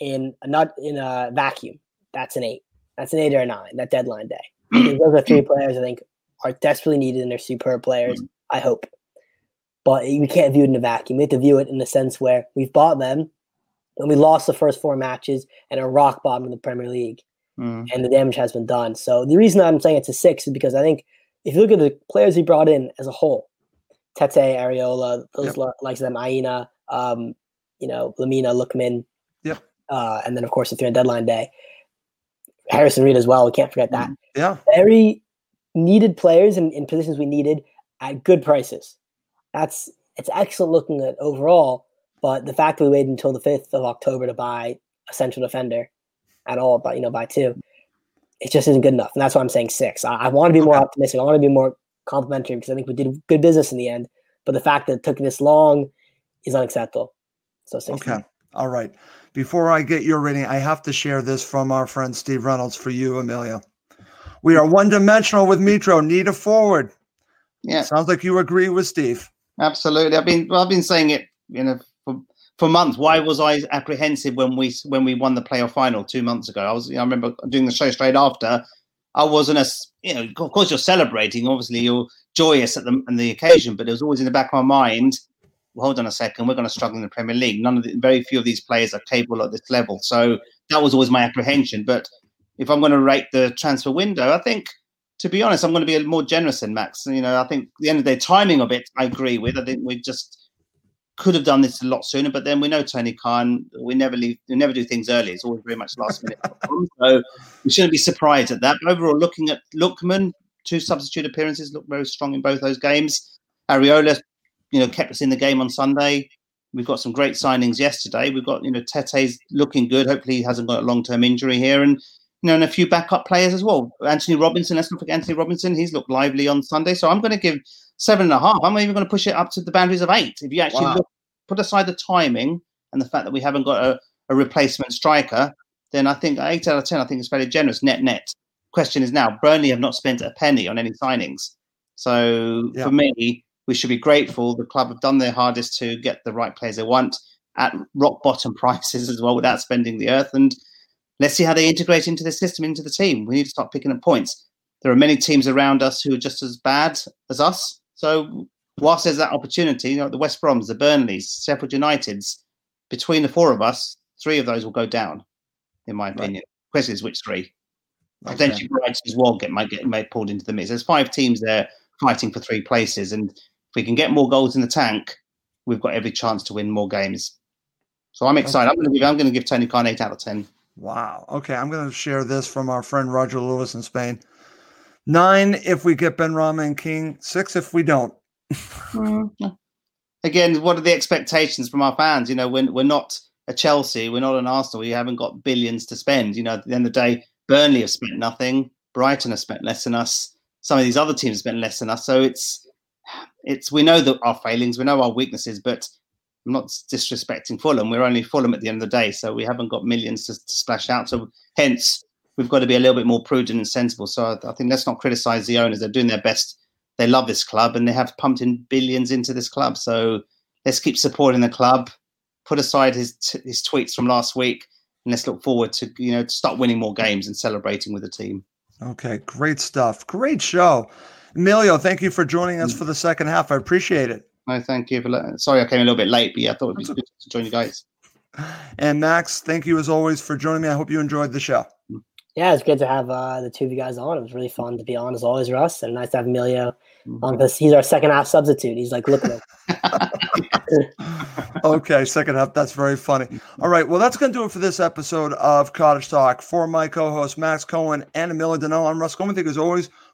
in a not in a vacuum, that's an eight. That's an eight or a nine. That deadline day. Those are three players I think are desperately needed, and they're superb players. I hope. But we can't view it in a vacuum. We have to view it in the sense where we've bought them, and we lost the first four matches and are rock bottom of the Premier League Mm. and the damage has been done. So the reason I'm saying it's a six is because I think if you look at the players he brought in as a whole, Tete, Areola, those Yep. li- likes of them, Aina, um, you know, Lemina, Lookman, Yep. uh, and then of course the three on deadline day. Harrison Reed as well. We can't forget that. Yeah. Very needed players in, in positions we needed at good prices. That's it's excellent looking at overall, but the fact that we waited until the fifth of October to buy a central defender at all, but you know, by two, it just isn't good enough. And that's why I'm saying six. I, I want to be more optimistic. I want to be more complimentary because I think we did good business in the end. But the fact that it took this long is unacceptable. So six. Okay. All right. Before I get your rating, I have to share this from our friend Steve Reynolds for you, Emilio. We are one dimensional with Mitro. Need a forward. Yeah, Sounds like you agree with Steve. absolutely. I've been well, I've been saying it, you know, for, for months. Why was I apprehensive when we when we won the playoff final two months ago? I was. I remember doing the show straight after. I wasn't as you know. Of course, you're celebrating. Obviously, you're joyous at the on the occasion, but it was always in the back of my mind. Well, hold on a second. We're going to struggle in the Premier League. None of the, very few of these players are capable at this level. So that was always my apprehension. But if I'm going to rate the transfer window, I think, to be honest, I'm going to be a more generous than Max. You know, I think the end of the day, timing of it, I agree with. I think we just could have done this a lot sooner. But then we know Tony Khan. We never leave. We never do things early. It's always very much last minute. so we shouldn't be surprised at that. But overall, looking at Lookman, two substitute appearances, looked very strong in both those games. Areola, you know, kept us in the game on Sunday. We've got some great signings yesterday. We've got, you know, Tete's looking good. Hopefully he hasn't got a long term injury here. And, you know, and a few backup players as well. Anthony Robinson, let's not forget Anthony Robinson. He's looked lively on Sunday. So I'm going to give seven and a half. I'm even going to push it up to the boundaries of eight. If you actually Wow. look, put aside the timing and the fact that we haven't got a, a replacement striker, then I think eight out of 10, I think is fairly generous net net. Question is now, Burnley have not spent a penny on any signings. So Yeah. for me, we should be grateful. The club have done their hardest to get the right players they want at rock bottom prices as well without spending the earth. And let's see how they integrate into the system, into the team. We need to start picking up points. There are many teams around us who are just as bad as us. So whilst there's that opportunity, you know, the West Broms, the Burnleys, Sheffield Uniteds, between the four of us, three of those will go down, in my opinion. Question is which three? Potentially Brighton as well get might get might pulled into the mix. There's five teams there fighting for three places, and if we can get more goals in the tank, we've got every chance to win more games. So I'm excited. I'm going to give I'm going to give Tony Khan eight out of ten. Wow. Okay, I'm going to share this from our friend Roger Lewis in Spain. Nine if we get Benrahma and King. Six if we don't. Mm-hmm. Again, what are the expectations from our fans? You know, we're, we're not a Chelsea, we're not an Arsenal. We haven't got billions to spend. You know, at the end of the day, Burnley have spent nothing. Brighton have spent less than us. Some of these other teams have spent less than us. So it's it's we know that our failings, we know our weaknesses, but I'm not disrespecting Fulham. We're only Fulham at the end of the day, so we haven't got millions to, to splash out. So hence, we've got to be a little bit more prudent and sensible. So I, I think let's not criticise the owners. They're doing their best. They love this club and they have pumped in billions into this club. So let's keep supporting the club. Put aside his t- his tweets from last week, and let's look forward to you know to start winning more games and celebrating with the team. Okay, great stuff. Great show. Emilio, thank you for joining us for the second half. I appreciate it. No, thank you for. let- Sorry, I came a little bit late, but yeah, I thought it'd be good to join you guys. And Max, thank you as always for joining me. I hope you enjoyed the show. Yeah, it's good to have uh, the two of you guys on. It was really fun to be on as always, Russ, and nice to have Emilio on because he's our second half substitute. He's like, look at him. okay, second half. That's very funny. All right, well, that's going to do it for this episode of Cottage Talk. For my co-host Max Cohen and Emilio Donnell, I'm Russ Coleman. Thank you as always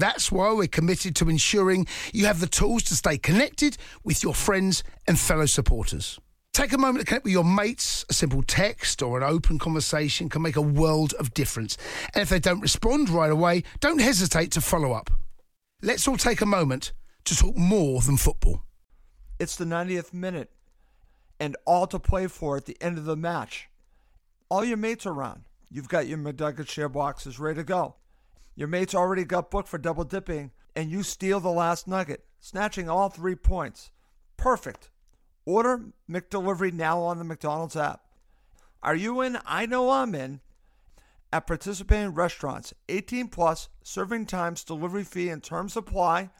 That's why we're committed to ensuring you have the tools to stay connected with your friends and fellow supporters. Take a moment to connect with your mates. A simple text or an open conversation can make a world of difference. And if they don't respond right away, don't hesitate to follow up. Let's all take a moment to talk more than football. It's the 90th minute and all to play for at the end of the match. All your mates are around. You've got your McNugget share boxes ready to go. Your mate's already got booked for double dipping, and you steal the last nugget, snatching all three points. Perfect. Order McDelivery now on the McDonald's app. Are you in? I know I'm in. At participating restaurants, 18 plus, serving times, delivery fee, and terms apply.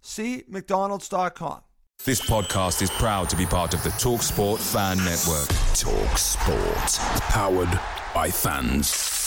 See McDonald's.com. This podcast is proud to be part of the Talk Sport Fan Network. Talk Sport, powered by fans.